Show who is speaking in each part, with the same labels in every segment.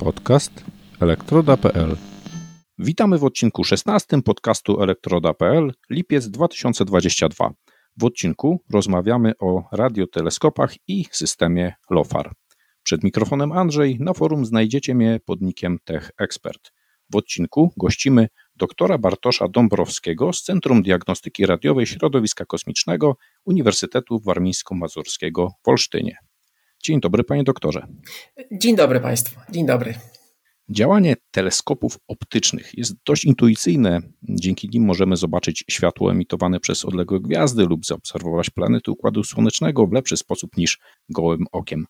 Speaker 1: Podcast elektroda.pl Witamy w odcinku 16 podcastu elektroda.pl lipiec 2022. W odcinku rozmawiamy o radioteleskopach i systemie LOFAR. Przed mikrofonem Andrzej, na forum znajdziecie mnie pod nikiem TechExpert. W odcinku gościmy doktora Bartosza Dąbrowskiego z Centrum Diagnostyki Radiowej Środowiska Kosmicznego Uniwersytetu Warmińsko-Mazurskiego w Olsztynie. Dzień dobry, panie doktorze.
Speaker 2: Dzień dobry państwu. Dzień dobry.
Speaker 1: Działanie teleskopów optycznych jest dość intuicyjne. Dzięki nim możemy zobaczyć światło emitowane przez odległe gwiazdy lub zaobserwować planety Układu Słonecznego w lepszy sposób niż gołym okiem.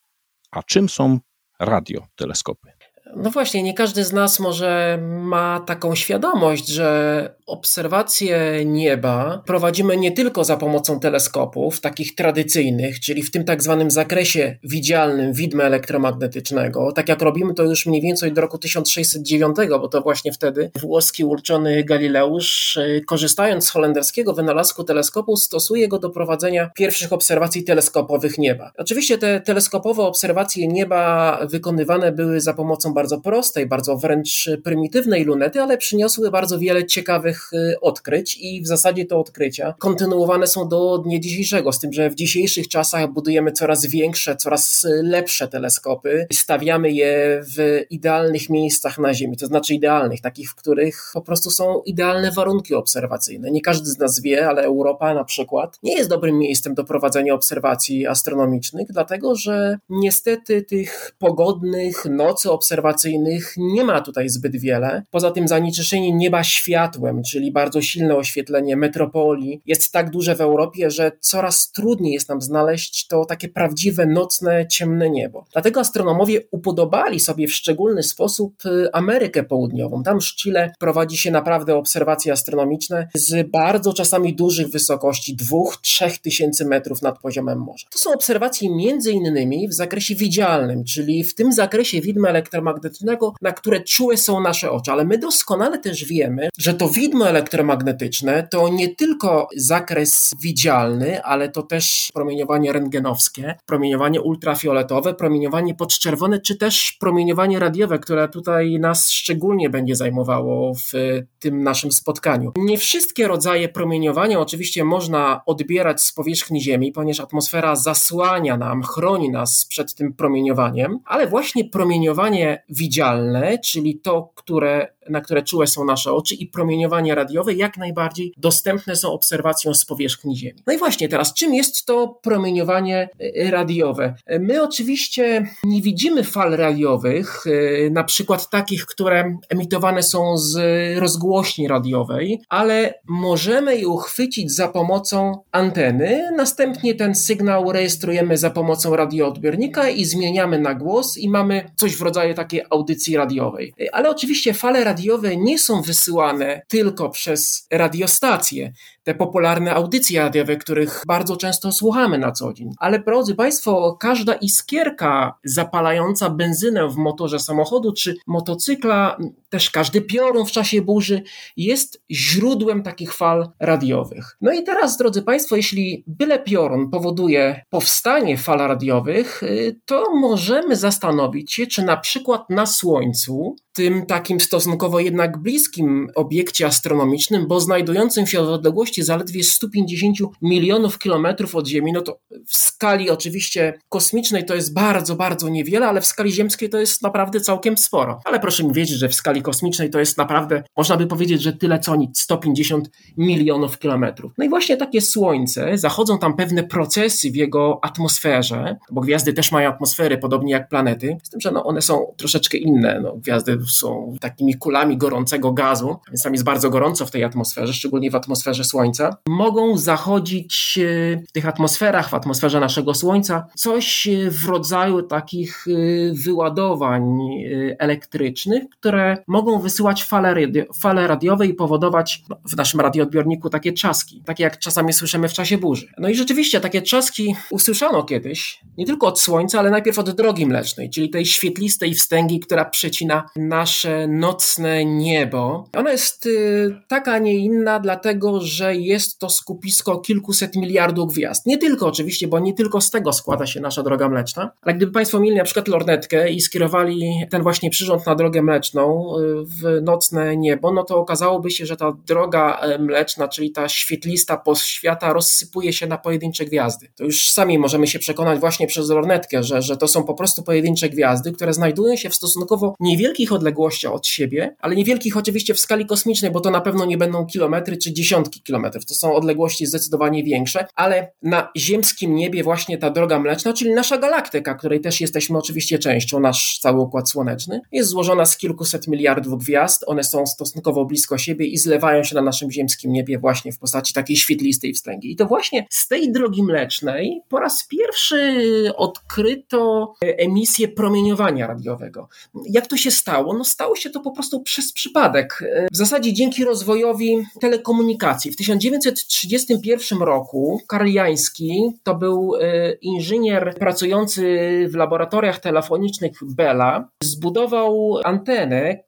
Speaker 1: A czym są radioteleskopy?
Speaker 2: No właśnie, nie każdy z nas może ma taką świadomość, że obserwacje nieba prowadzimy nie tylko za pomocą teleskopów, takich tradycyjnych, czyli w tym tak zwanym zakresie widzialnym widma elektromagnetycznego, tak jak robimy to już mniej więcej do roku 1609, bo to właśnie wtedy włoski uczony Galileusz, y, korzystając z holenderskiego wynalazku teleskopu, stosuje go do prowadzenia pierwszych obserwacji teleskopowych nieba. Oczywiście te teleskopowe obserwacje nieba wykonywane były za pomocą bardzo prostej, bardzo wręcz prymitywnej lunety, ale przyniosły bardzo wiele ciekawych y, odkryć i w zasadzie te odkrycia kontynuowane są do dnia dzisiejszego, z tym, że w dzisiejszych czasach budujemy coraz większe, coraz lepsze teleskopy, stawiamy je w idealnych miejscach na Ziemi, to znaczy idealnych, takich, w których po prostu są idealne warunki obserwacyjne. Nie każdy z nas wie, ale Europa na przykład nie jest dobrym miejscem do prowadzenia obserwacji astronomicznych, dlatego że niestety tych pogodnych nocy obserwacyjnych nie ma tutaj zbyt wiele. Poza tym zanieczyszczenie nieba światłem, czyli bardzo silne oświetlenie metropolii, jest tak duże w Europie, że coraz trudniej jest nam znaleźć to takie prawdziwe nocne, ciemne niebo. Dlatego astronomowie upodobali sobie w szczególny sposób Amerykę Południową. Tam w Chile prowadzi się naprawdę obserwacje astronomiczne z bardzo czasami dużych wysokości, 2-3 tysięcy metrów nad poziomem morza. To są obserwacje między innymi w zakresie widzialnym, czyli w tym zakresie widma elektromagnetycznego, elektromagnetycznego, na które czułe są nasze oczy. Ale my doskonale też wiemy, że to widmo elektromagnetyczne to nie tylko zakres widzialny, ale to też promieniowanie rentgenowskie, promieniowanie ultrafioletowe, promieniowanie podczerwone, czy też promieniowanie radiowe, które tutaj nas szczególnie będzie zajmowało w tym naszym spotkaniu. Nie wszystkie rodzaje promieniowania oczywiście można odbierać z powierzchni Ziemi, ponieważ atmosfera zasłania nam, chroni nas przed tym promieniowaniem, ale właśnie promieniowanie widzialne, czyli to, które na które czułe są nasze oczy i promieniowanie radiowe jak najbardziej dostępne są obserwacją z powierzchni Ziemi. No i właśnie teraz, czym jest to promieniowanie e, radiowe? My oczywiście nie widzimy fal radiowych, e, na przykład takich, które emitowane są z rozgłośni radiowej, ale możemy je uchwycić za pomocą anteny, następnie ten sygnał rejestrujemy za pomocą radioodbiornika i zmieniamy na głos i mamy coś w rodzaju takiej audycji radiowej. E, ale oczywiście fale radiowe radiowe nie są wysyłane tylko przez radiostacje, te popularne audycje radiowe, których bardzo często słuchamy na co dzień. Ale drodzy Państwo, każda iskierka zapalająca benzynę w motorze samochodu czy motocykla, też każdy piorun w czasie burzy jest źródłem takich fal radiowych. No i teraz, drodzy Państwo, jeśli byle piorun powoduje powstanie fal radiowych, y, to możemy zastanowić się, czy na przykład na Słońcu, tym takim stosunkowo jednak bliskim obiekcie astronomicznym, bo znajdującym się w odległości zaledwie 150 milionów kilometrów od Ziemi, no to w skali oczywiście kosmicznej to jest bardzo, bardzo niewiele, ale w skali ziemskiej to jest naprawdę całkiem sporo. Ale proszę mi wiedzieć, że w skali kosmicznej to jest naprawdę, można by powiedzieć, że tyle co nic, 150 milionów kilometrów. No i właśnie takie Słońce, zachodzą tam pewne procesy w jego atmosferze, bo gwiazdy też mają atmosfery, podobnie jak planety, z tym, że no one są troszeczkę inne. No, gwiazdy są takimi kulami gorącego gazu, więc tam jest bardzo gorąco w tej atmosferze, szczególnie w atmosferze Słońca. Słońca, mogą zachodzić e, w tych atmosferach, w atmosferze naszego Słońca, coś e, w rodzaju takich e, wyładowań elektrycznych, które mogą wysyłać fale, radio, fale radiowe i powodować no, w naszym radioodbiorniku takie czaski, takie jak czasami słyszymy w czasie burzy. No i rzeczywiście takie czaski usłyszano kiedyś, nie tylko od Słońca, ale najpierw od drogi mlecznej, czyli tej świetlistej wstęgi, która przecina nasze nocne nocne niebo. Ona jest y, taka, a nie inna, dlatego że jest to skupisko kilkuset miliardów gwiazd. Nie tylko oczywiście, bo nie tylko z tego składa się nasza droga mleczna, ale gdyby Państwo mieli na przykład lornetkę i skierowali ten właśnie przyrząd na drogę mleczną y, w nocne niebo, no to okazałoby się, że ta droga e, mleczna, czyli ta świetlista poświata rozsypuje się na pojedyncze gwiazdy. To już sami możemy się przekonać właśnie przez lornetkę, że, że to są po prostu pojedyncze gwiazdy, które znajdują się w stosunkowo niewielkich odległościach od siebie, ale niewielkich oczywiście w skali kosmicznej, bo to na pewno nie będą kilometry czy dziesiątki kilometrów. To są odległości zdecydowanie większe, ale na ziemskim niebie właśnie ta droga mleczna, czyli nasza galaktyka, której też jesteśmy oczywiście częścią, nasz cały układ słoneczny, jest złożona z kilkuset miliardów gwiazd. One są stosunkowo blisko siebie i zlewają się na naszym ziemskim niebie właśnie w postaci takiej świetlistej wstęgi. I to właśnie z tej drogi mlecznej po raz pierwszy odkryto emisję promieniowania radiowego. Jak to się stało? No stało się to po prostu przez przypadek. W zasadzie dzięki rozwojowi telekomunikacji. W 1931 roku Karl Jański to był e, inżynier pracujący w laboratoriach telefonicznych Bella, zbudował antenę,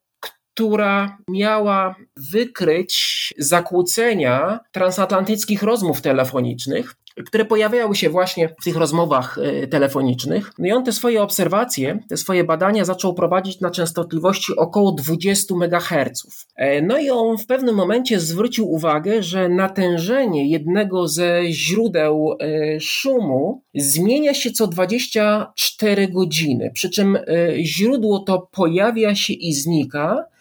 Speaker 2: która miała wykryć zakłócenia transatlantyckich rozmów telefonicznych które pojawiały się właśnie w tych rozmowach e, telefonicznych. No i on te swoje obserwacje, te swoje badania zaczął prowadzić na częstotliwości około 20 MHz. E, no i on w pewnym momencie zwrócił uwagę, że natężenie jednego ze źródeł e, szumu zmienia się co 24 godziny, przy czym źródło to pojawia się i znika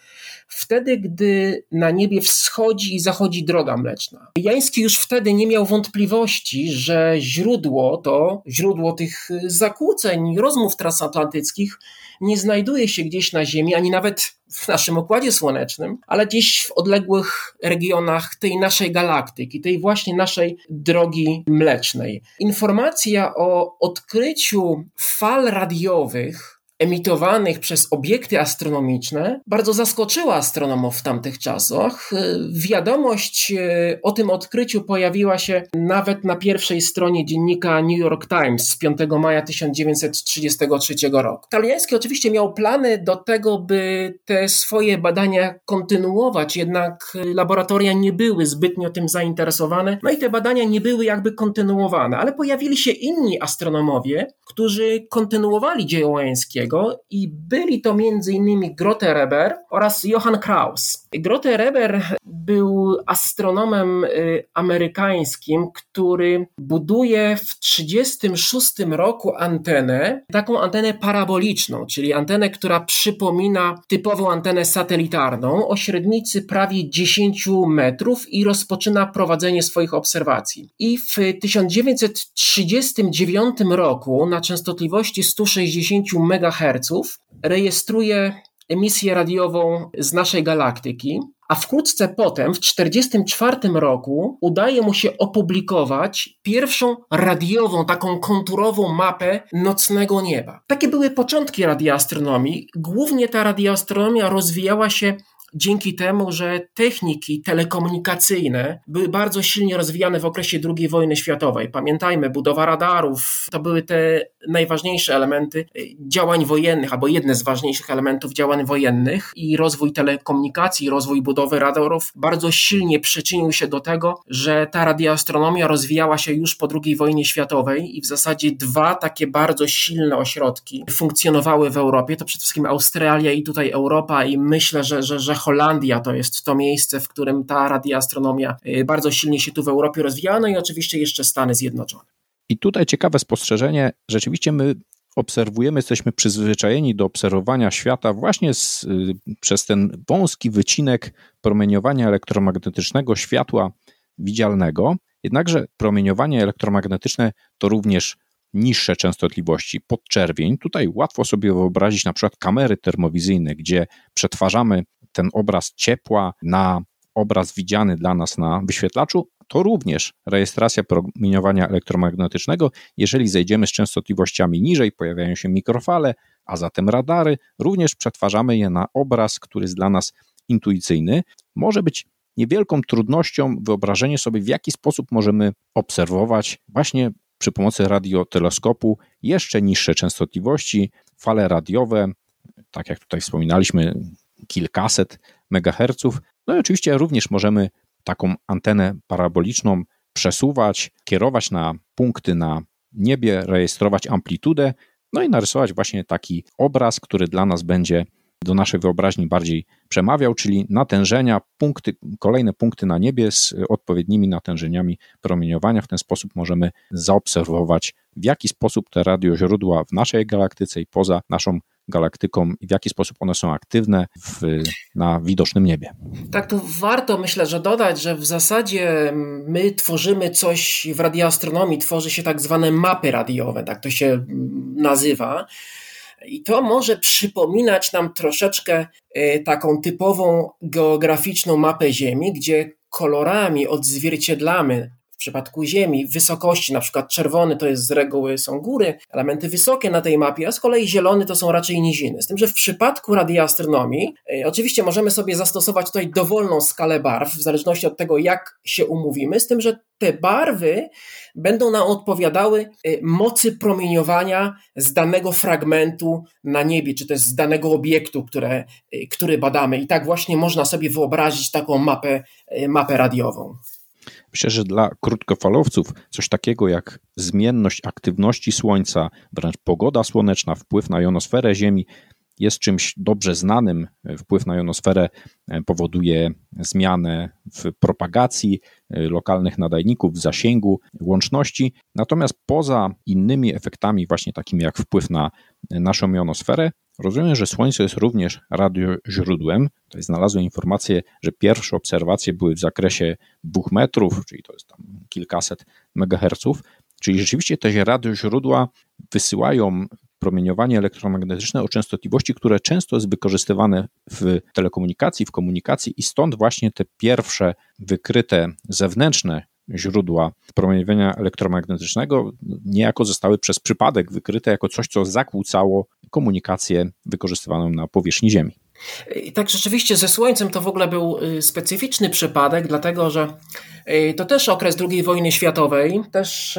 Speaker 2: wtedy, gdy na niebie wschodzi i zachodzi droga mleczna. Jański już wtedy nie miał wątpliwości, że źródło to, źródło tych zakłóceń, rozmów transatlantyckich nie znajduje się gdzieś na Ziemi, ani nawet w naszym układzie słonecznym, ale gdzieś w odległych regionach tej naszej galaktyki, tej właśnie naszej drogi mlecznej. Informacja o odkryciu fal radiowych emitowanych przez obiekty astronomiczne bardzo zaskoczyła astronomów w tamtych czasach. Wiadomość e, o tym odkryciu pojawiła się nawet na pierwszej stronie dziennika New York Times z 5 maja 1933 roku. Taliański oczywiście miał plany do tego, by te swoje badania kontynuować, jednak laboratoria nie były zbytnio tym zainteresowane, no i te badania nie były jakby kontynuowane, ale pojawili się inni astronomowie, którzy kontynuowali dzieło I byli to m.in. Grote Reber oraz Johann Kraus. Grote Reber był astronomem y, amerykańskim, który buduje w 1936 roku antenę, taką antenę paraboliczną, czyli antenę, która przypomina typową antenę satelitarną o średnicy prawie 10 metrów i rozpoczyna prowadzenie swoich obserwacji. I w 1939 roku na częstotliwości 160 MHz rejestruje emisję radiową z naszej galaktyki, a wkrótce potem, w 1944 roku, udaje mu się opublikować pierwszą radiową, taką konturową mapę nocnego nieba. Takie były początki radioastronomii. Głównie ta radioastronomia rozwijała się dzięki temu, że techniki telekomunikacyjne były bardzo silnie rozwijane w okresie II wojny światowej. Pamiętajmy, budowa radarów to były te najważniejsze elementy działań wojennych, albo jedne z ważniejszych elementów działań wojennych i rozwój telekomunikacji, rozwój budowy radarów bardzo silnie przyczynił się do tego, że ta radioastronomia rozwijała się już po II wojnie światowej i w zasadzie dwa takie bardzo silne ośrodki funkcjonowały w Europie. To przede wszystkim Australia i tutaj Europa i myślę, że, że, że Holandia to jest to miejsce, w którym ta radioastronomia y, bardzo silnie się tu w Europie rozwijała, no i oczywiście jeszcze Stany Zjednoczone.
Speaker 1: I tutaj ciekawe spostrzeżenie, rzeczywiście my obserwujemy, jesteśmy przyzwyczajeni do obserwowania świata właśnie z, y, przez ten wąski wycinek promieniowania elektromagnetycznego światła widzialnego. Jednakże promieniowanie elektromagnetyczne to również niższe częstotliwości, podczerwień. Tutaj łatwo sobie wyobrazić na przykład kamery termowizyjne, gdzie przetwarzamy ten obraz ciepła na obraz widziany dla nas na wyświetlaczu, to również rejestracja promieniowania elektromagnetycznego. Jeżeli zejdziemy z częstotliwościami niżej, pojawiają się mikrofale, a zatem radary, również przetwarzamy je na obraz, który jest dla nas intuicyjny. Może być niewielką trudnością wyobrażenie sobie, w jaki sposób możemy obserwować właśnie przy pomocy radioteleskopu jeszcze niższe częstotliwości, fale radiowe, tak jak tutaj wspominaliśmy, kilkaset megaherców. No i oczywiście również możemy taką antenę paraboliczną przesuwać, kierować na punkty na niebie, rejestrować amplitudę, no i narysować właśnie taki obraz, który dla nas będzie do naszej wyobraźni bardziej przemawiał, czyli natężenia, punkty, kolejne punkty na niebie z odpowiednimi natężeniami promieniowania. W ten sposób możemy zaobserwować, w jaki sposób te radioźródła w naszej galaktyce i poza naszą galaktyką i w jaki sposób one są aktywne w, na widocznym niebie.
Speaker 2: Tak, tu warto myślę, że dodać, że w zasadzie my tworzymy coś w radioastronomii, tworzy się tak zwane mapy radiowe, tak to się nazywa. I to może przypominać nam troszeczkę e, taką typową geograficzną mapę Ziemi, gdzie kolorami odzwierciedlamy przypadku Ziemi wysokości, na przykład czerwony to jest z reguły są góry, elementy wysokie na tej mapie, a z kolei zielony to są raczej niziny. Z tym, że w przypadku radioastronomii y, oczywiście możemy sobie zastosować tutaj dowolną skalę barw, w zależności od tego, jak się umówimy, z tym, że te barwy będą nam odpowiadały y, mocy promieniowania z danego fragmentu na niebie, czy też z danego obiektu, które, y, który badamy. I tak właśnie można sobie wyobrazić taką mapę, mapę radiową.
Speaker 1: Myślę, że dla krótkofalowców coś takiego jak zmienność aktywności Słońca, wręcz pogoda słoneczna, wpływ na jonosferę Ziemi jest czymś dobrze znanym. Wpływ na jonosferę e, powoduje zmianę w propagacji e, lokalnych nadajników, w zasięgu, łączności. Natomiast poza innymi efektami, właśnie takimi jak wpływ na naszą jonosferę, Rozumiem, że Słońce jest również radioźródłem. Tutaj znalazłem informację, że pierwsze obserwacje były w zakresie dwóch metrów, czyli to jest tam kilkaset megaherców. Czyli rzeczywiście te radioźródła wysyłają promieniowanie elektromagnetyczne o częstotliwości, które często jest wykorzystywane w telekomunikacji, w komunikacji i stąd właśnie te pierwsze wykryte zewnętrzne źródła promieniowania elektromagnetycznego niejako zostały przez przypadek wykryte jako coś, co zakłócało komunikację wykorzystywaną na powierzchni Ziemi.
Speaker 2: Tak rzeczywiście ze Słońcem to w ogóle był y, specyficzny przypadek, dlatego że y, to też okres II wojny światowej, też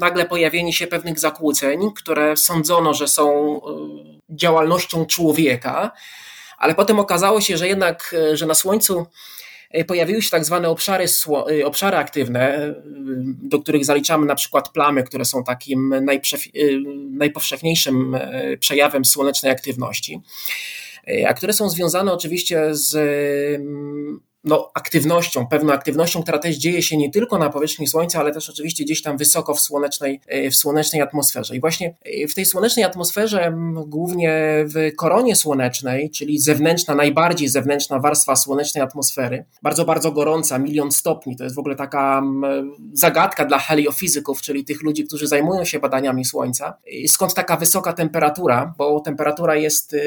Speaker 2: nagle pojawienie się pewnych zakłóceń, które sądzono, że są y, działalnością człowieka, ale potem okazało się, że jednak, że na Słońcu pojawiły się tak zwane obszary, e, obszary aktywne, e, do których zaliczamy na przykład plamy, które są takim najpowszechniejszym przejawem słonecznej aktywności, a które są związane oczywiście z no, aktywnością, pewną aktywnością, która też dzieje się nie tylko na powierzchni Słońca, ale też oczywiście gdzieś tam wysoko w słonecznej, e, w słonecznej atmosferze. I właśnie e, w tej słonecznej atmosferze, głównie w koronie słonecznej, czyli zewnętrzna, najbardziej zewnętrzna warstwa słonecznej atmosfery, bardzo, bardzo gorąca, milion stopni, to jest w ogóle taka zagadka dla heliofizyków, czyli tych ludzi, którzy zajmują się badaniami Słońca. Skąd taka wysoka temperatura? Bo temperatura jest e,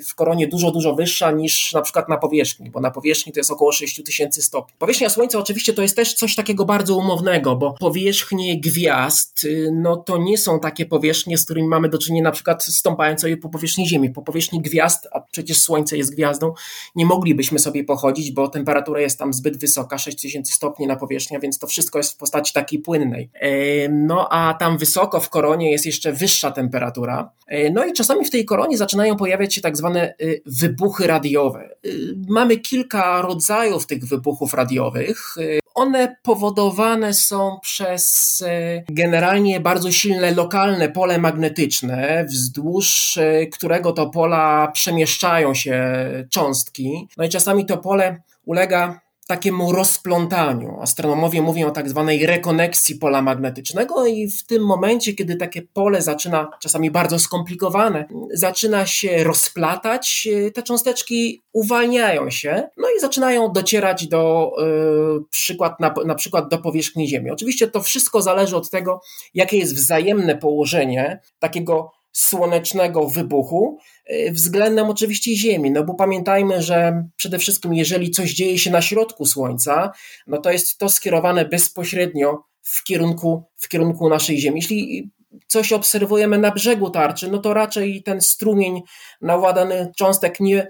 Speaker 2: w koronie dużo, dużo wyższa niż na przykład na powierzchni, bo na powierzchni to jest około 6000 stopni. Powierzchnia Słońca oczywiście to jest też coś takiego bardzo umownego, bo powierzchnie gwiazd, y, no to nie są takie powierzchnie, z którymi mamy do czynienia na przykład stąpając sobie po powierzchni Ziemi. Po powierzchni gwiazd, a przecież Słońce jest gwiazdą, nie moglibyśmy sobie pochodzić, bo temperatura jest tam zbyt wysoka, 6000 stopni na powierzchnia, więc to wszystko jest w postaci takiej płynnej. E, no a tam wysoko w koronie jest jeszcze wyższa temperatura. E, no i czasami w tej koronie zaczynają pojawiać się tak zwane y, wybuchy radiowe. Y, mamy kilka rodzajów rodzajów tych wybuchów radiowych. One powodowane są przez e, generalnie bardzo silne lokalne pole magnetyczne, wzdłuż e, którego to pola przemieszczają się cząstki. No i czasami to pole ulega takiemu rozplątaniu. Astronomowie mówią o tak zwanej rekoneksji pola magnetycznego i w tym momencie, kiedy takie pole zaczyna, czasami bardzo skomplikowane, zaczyna się rozplatać, te cząsteczki uwalniają się, no i zaczynają docierać do yy, przykład, na, na przykład do powierzchni Ziemi. Oczywiście to wszystko zależy od tego, jakie jest wzajemne położenie takiego słonecznego wybuchu y, względem oczywiście Ziemi. No bo pamiętajmy, że przede wszystkim, jeżeli coś dzieje się na środku Słońca, no to jest to skierowane bezpośrednio w kierunku, w kierunku naszej Ziemi. Jeśli coś obserwujemy na brzegu tarczy, no to raczej ten strumień nawładany cząstek nie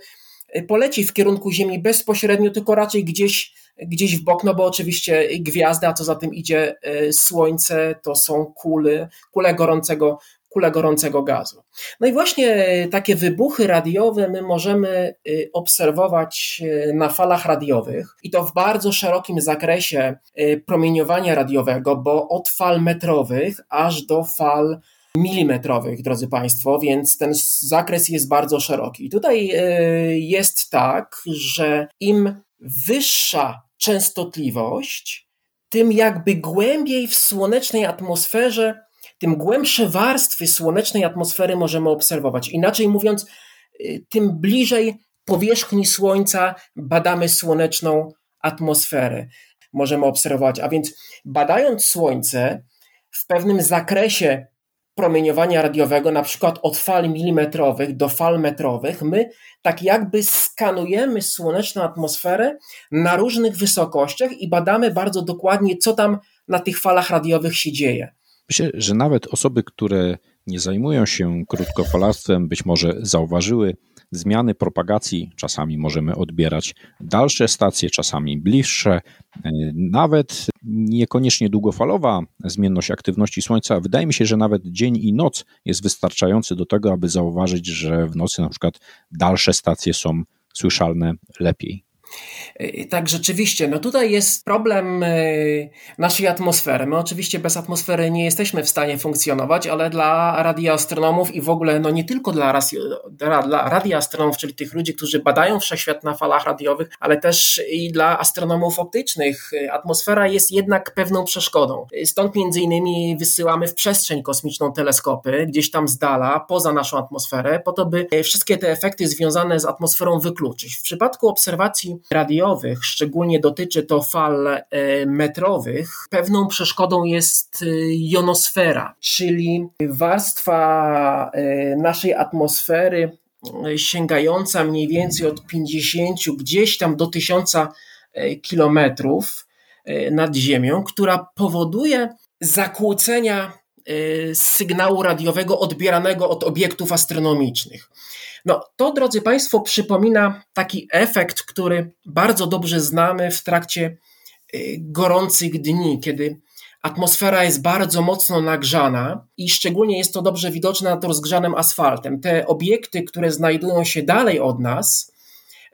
Speaker 2: y, poleci w kierunku Ziemi bezpośrednio, tylko raczej gdzieś, gdzieś w bok, no bo oczywiście gwiazda, a co za tym idzie y, Słońce, to są kule, kule gorącego kulę gorącego gazu. No i właśnie takie wybuchy radiowe my możemy y, obserwować y, na falach radiowych i to w bardzo szerokim zakresie y, promieniowania radiowego, bo od fal metrowych aż do fal milimetrowych, drodzy Państwo, więc ten zakres jest bardzo szeroki. I tutaj jest tak, że im wyższa częstotliwość, tym jakby głębiej w słonecznej atmosferze tym głębsze warstwy słonecznej atmosfery możemy obserwować. Inaczej mówiąc, y, tym bliżej powierzchni Słońca badamy słoneczną atmosferę. Możemy obserwować, a więc badając Słońce w pewnym zakresie promieniowania radiowego, na przykład od fal milimetrowych do fal metrowych, my tak jakby skanujemy słoneczną atmosferę na różnych wysokościach i badamy bardzo dokładnie, co tam na tych falach radiowych się dzieje.
Speaker 1: Myślę, że nawet osoby, które nie zajmują się krótkofalarstwem, być może zauważyły zmiany propagacji. Czasami możemy odbierać dalsze stacje, czasami bliższe. Nawet niekoniecznie długofalowa zmienność aktywności Słońca. Wydaje mi się, że nawet dzień i noc jest wystarczający do tego, aby zauważyć, że w nocy na przykład dalsze stacje są słyszalne lepiej.
Speaker 2: Y, tak, rzeczywiście. No tutaj jest problem y, naszej atmosfery. My oczywiście bez atmosfery nie jesteśmy w stanie funkcjonować, ale dla radioastronomów i w ogóle, no nie tylko dla, dla radioastronomów, czyli tych ludzi, którzy badają wszechświat na falach radiowych, ale też i dla astronomów optycznych, y, atmosfera jest jednak pewną przeszkodą. Stąd między innymi wysyłamy w przestrzeń kosmiczną teleskopy, gdzieś tam z dala, poza naszą atmosferę, po to, by wszystkie te efekty związane z atmosferą wykluczyć. W przypadku obserwacji radiowych, szczególnie dotyczy to fal e, metrowych, pewną przeszkodą jest e, jonosfera, czyli warstwa e, naszej atmosfery sięgająca mniej więcej od 50 gdzieś tam do 1000 kilometrów nad Ziemią, która powoduje zakłócenia sygnału radiowego odbieranego od obiektów astronomicznych. No, to, drodzy Państwo, przypomina taki efekt, który bardzo dobrze znamy w trakcie y, gorących dni, kiedy atmosfera jest bardzo mocno nagrzana i szczególnie jest to dobrze widoczne nad rozgrzanym asfaltem. Te obiekty, które znajdują się dalej od nas,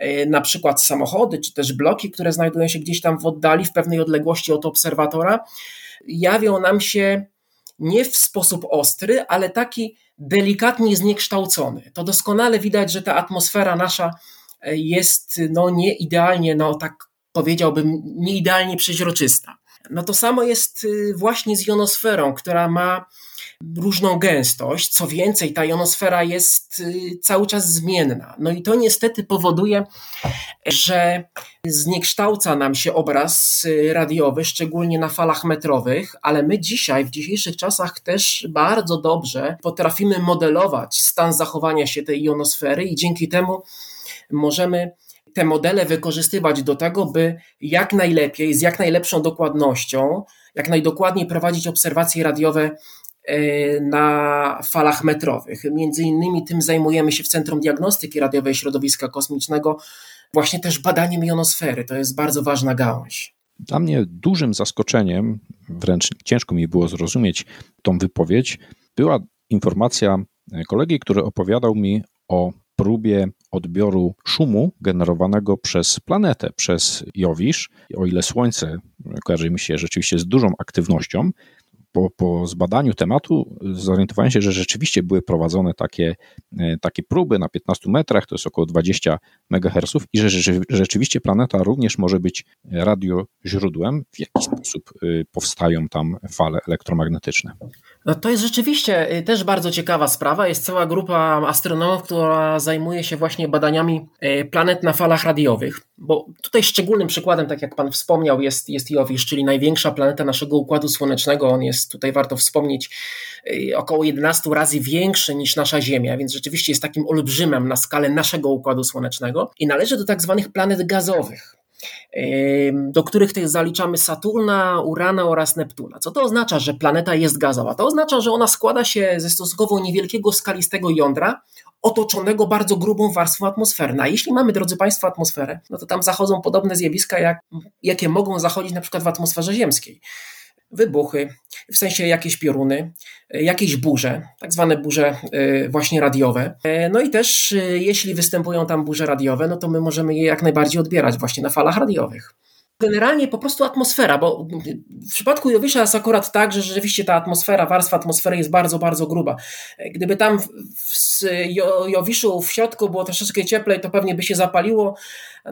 Speaker 2: y, na przykład samochody czy też bloki, które znajdują się gdzieś tam w oddali, w pewnej odległości od obserwatora, jawią nam się nie w sposób ostry, ale taki delikatnie zniekształcony. To doskonale widać, że ta atmosfera nasza e, jest no, nie idealnie, no tak powiedziałbym, nie idealnie przeźroczysta. No to samo jest y, właśnie z jonosferą, która ma różną gęstość. Co więcej, ta jonosfera jest y, cały czas zmienna. No i to niestety powoduje, że zniekształca nam się obraz y, radiowy, szczególnie na falach metrowych, ale my dzisiaj, w dzisiejszych czasach też bardzo dobrze potrafimy modelować stan zachowania się tej jonosfery i dzięki temu możemy te modele wykorzystywać do tego, by jak najlepiej, z jak najlepszą dokładnością, jak najdokładniej prowadzić obserwacje radiowe na falach metrowych. Między innymi tym zajmujemy się w Centrum Diagnostyki Radiowej Środowiska Kosmicznego, właśnie też badaniem jonosfery. To jest bardzo ważna gałąź.
Speaker 1: Dla mnie dużym zaskoczeniem, wręcz ciężko mi było zrozumieć tą wypowiedź, była informacja kolegi, który opowiadał mi o próbie odbioru szumu generowanego przez planetę, przez Jowisz. O ile Słońce kojarzy mi się rzeczywiście z dużą aktywnością, po, po zbadaniu tematu zorientowałem się, że rzeczywiście były prowadzone takie, e, takie próby na 15 metrach, to jest około 20 MHz i że rzeczywiście planeta również może być radioźródłem, w jaki sposób e, powstają tam fale elektromagnetyczne.
Speaker 2: No to jest rzeczywiście e, też bardzo ciekawa sprawa. Jest cała grupa astronomów, która zajmuje się właśnie badaniami planet na falach radiowych, bo tutaj szczególnym przykładem, tak jak Pan wspomniał, jest, jest Jowisz, czyli największa planeta naszego Układu Słonecznego. On jest jest tutaj warto wspomnieć y, około 11 razy większy niż nasza Ziemia, więc rzeczywiście jest takim olbrzymem na skalę naszego Układu Słonecznego i należy do tak zwanych planet gazowych do których tych zaliczamy Saturna, Urana oraz Neptuna. Co to oznacza, że planeta jest gazowa? To oznacza, że ona składa się ze stosunkowo niewielkiego skalistego jądra otoczonego bardzo grubą warstwą atmosfery. A jeśli mamy, drodzy Państwo, atmosferę, no to tam zachodzą podobne zjawiska, jak, jakie mogą zachodzić na przykład w atmosferze ziemskiej wybuchy, w sensie jakieś pioruny, jakieś burze, tak zwane burze właśnie radiowe. No i też jeśli występują tam burze radiowe, no to my możemy je jak najbardziej odbierać właśnie na falach radiowych generalnie po prostu atmosfera, bo w przypadku Jowisza jest akurat tak, że rzeczywiście ta atmosfera, warstwa atmosfery jest bardzo, bardzo gruba. Gdyby tam w, w Jowiszu w środku było troszeczkę cieplej, to pewnie by się zapaliło,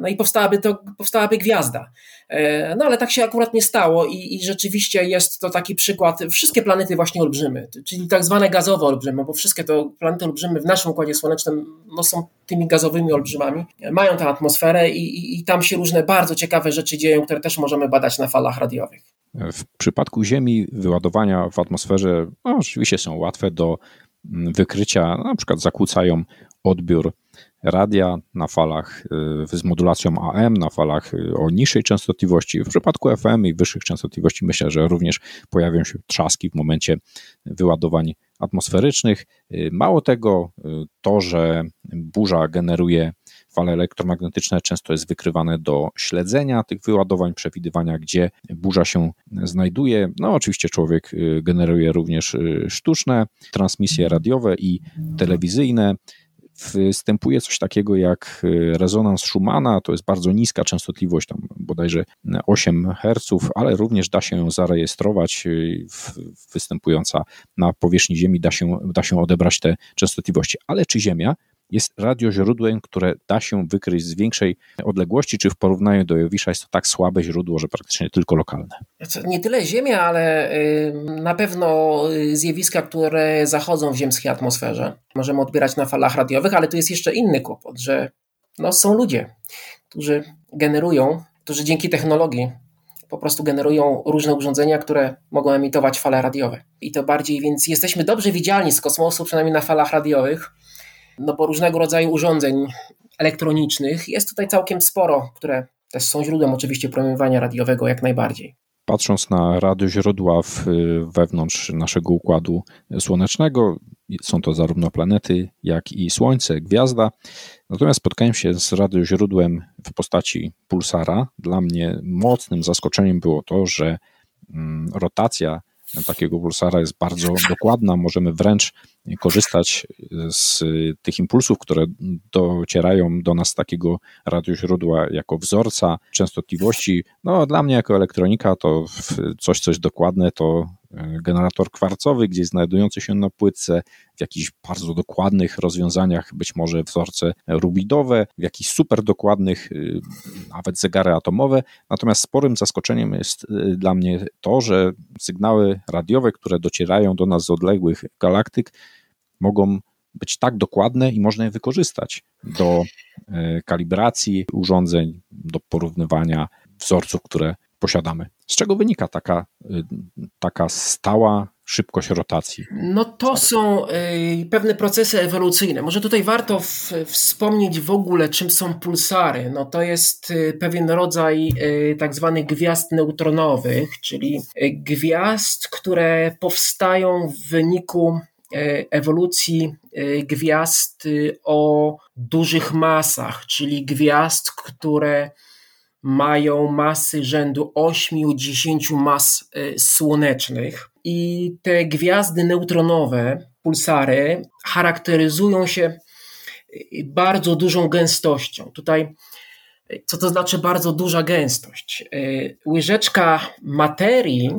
Speaker 2: no i powstałaby, to, powstałaby gwiazda. E, no ale tak się akurat nie stało i, i rzeczywiście jest to taki przykład, wszystkie planety właśnie olbrzymy, czyli tak zwane gazowe olbrzymy, bo wszystkie to planety olbrzymy w naszym Układzie Słonecznym no, są tymi gazowymi olbrzymami, mają tę atmosferę i, i, i tam się różne bardzo ciekawe rzeczy dzieją, które też możemy badać na falach radiowych.
Speaker 1: W przypadku Ziemi wyładowania w atmosferze no, oczywiście są łatwe do wykrycia, na przykład zakłócają odbiór radia na falach y, z modulacją AM, na falach y, o niższej częstotliwości. W przypadku FM i wyższych częstotliwości myślę, że również pojawią się trzaski w momencie wyładowań atmosferycznych. Y, mało tego, to, że burza generuje fale elektromagnetyczne, często jest wykrywane do śledzenia tych wyładowań, przewidywania, gdzie burza się znajduje. No, oczywiście człowiek generuje również sztuczne transmisje radiowe i telewizyjne występuje coś takiego jak e, rezonans Schumana, to jest bardzo niska częstotliwość, tam bodajże 8 Hz, ale również da się ją zarejestrować, występująca na powierzchni Ziemi, da się, da się odebrać te częstotliwości. Ale czy Ziemia jest radioźródłem, które da się wykryć z większej odległości, czy w porównaniu do Jowisza jest to tak słabe źródło, że praktycznie tylko lokalne?
Speaker 2: Nie tyle Ziemia, ale na pewno y, zjawiska, które zachodzą w ziemskiej atmosferze. Możemy odbierać na falach radiowych, ale tu jest jeszcze inny kłopot, że no, są ludzie, którzy generują, którzy dzięki technologii po prostu generują różne urządzenia, które mogą emitować fale radiowe. I to bardziej, więc jesteśmy dobrze widzialni z kosmosu, przynajmniej na falach radiowych, no bo różnego rodzaju urządzeń elektronicznych jest tutaj całkiem sporo, które też są źródłem oczywiście promieniowania radiowego jak najbardziej.
Speaker 1: Patrząc na radioźródła w, wewnątrz naszego układu słonecznego, są to zarówno planety, jak i Słońce, gwiazda. Natomiast spotkałem się z radioźródłem w postaci pulsara. Dla mnie mocnym zaskoczeniem było to, że mm, rotacja takiego pulsara jest bardzo dokładna. Możemy wręcz korzystać z tych impulsów, które docierają do nas z takiego radioźródła jako wzorca częstotliwości. No, dla mnie jako elektronika to coś, coś dokładne to E, generator kwarcowy, gdzieś znajdujący się na płytce, w jakichś bardzo dokładnych rozwiązaniach, być może wzorce rubidowe, w jakichś super dokładnych, nawet zegary atomowe. Natomiast sporym zaskoczeniem jest dla mnie to, że sygnały radiowe, które docierają do nas z odległych galaktyk, mogą być tak dokładne i można je wykorzystać do e, kalibracji urządzeń, do porównywania wzorców, które posiadamy. Z czego wynika taka, y, taka stała szybkość rotacji?
Speaker 2: No to są y, pewne procesy ewolucyjne. Może tutaj warto w, wspomnieć w ogóle, czym są pulsary. No to jest pewien rodzaj tak zwanych gwiazd neutronowych, czyli gwiazd, które powstają w wyniku ewolucji gwiazd o dużych masach, czyli gwiazd, które mają masy rzędu 8-10 mas y, słonecznych i te gwiazdy neutronowe, pulsary, charakteryzują się y, bardzo dużą gęstością. Tutaj y, co to znaczy bardzo duża gęstość? Łyżeczka materii,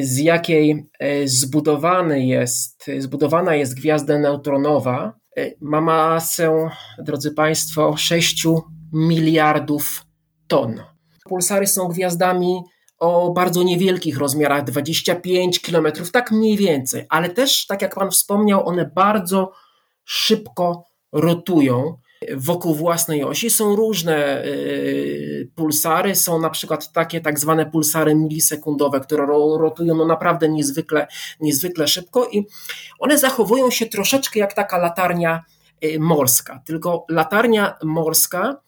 Speaker 2: z jakiej zbudowany jest, zbudowana jest gwiazda neutronowa, ma masę, drodzy Państwo, 6 miliardów ton. Pulsary są gwiazdami o bardzo niewielkich rozmiarach, 25 km, tak mniej więcej, ale też, tak jak Pan wspomniał, one bardzo szybko rotują wokół własnej osi. Są różne y, pulsary, są na przykład takie tak zwane pulsary milisekundowe, które rotują no naprawdę niezwykle, niezwykle szybko i one zachowują się troszeczkę jak taka latarnia y, morska, tylko latarnia morska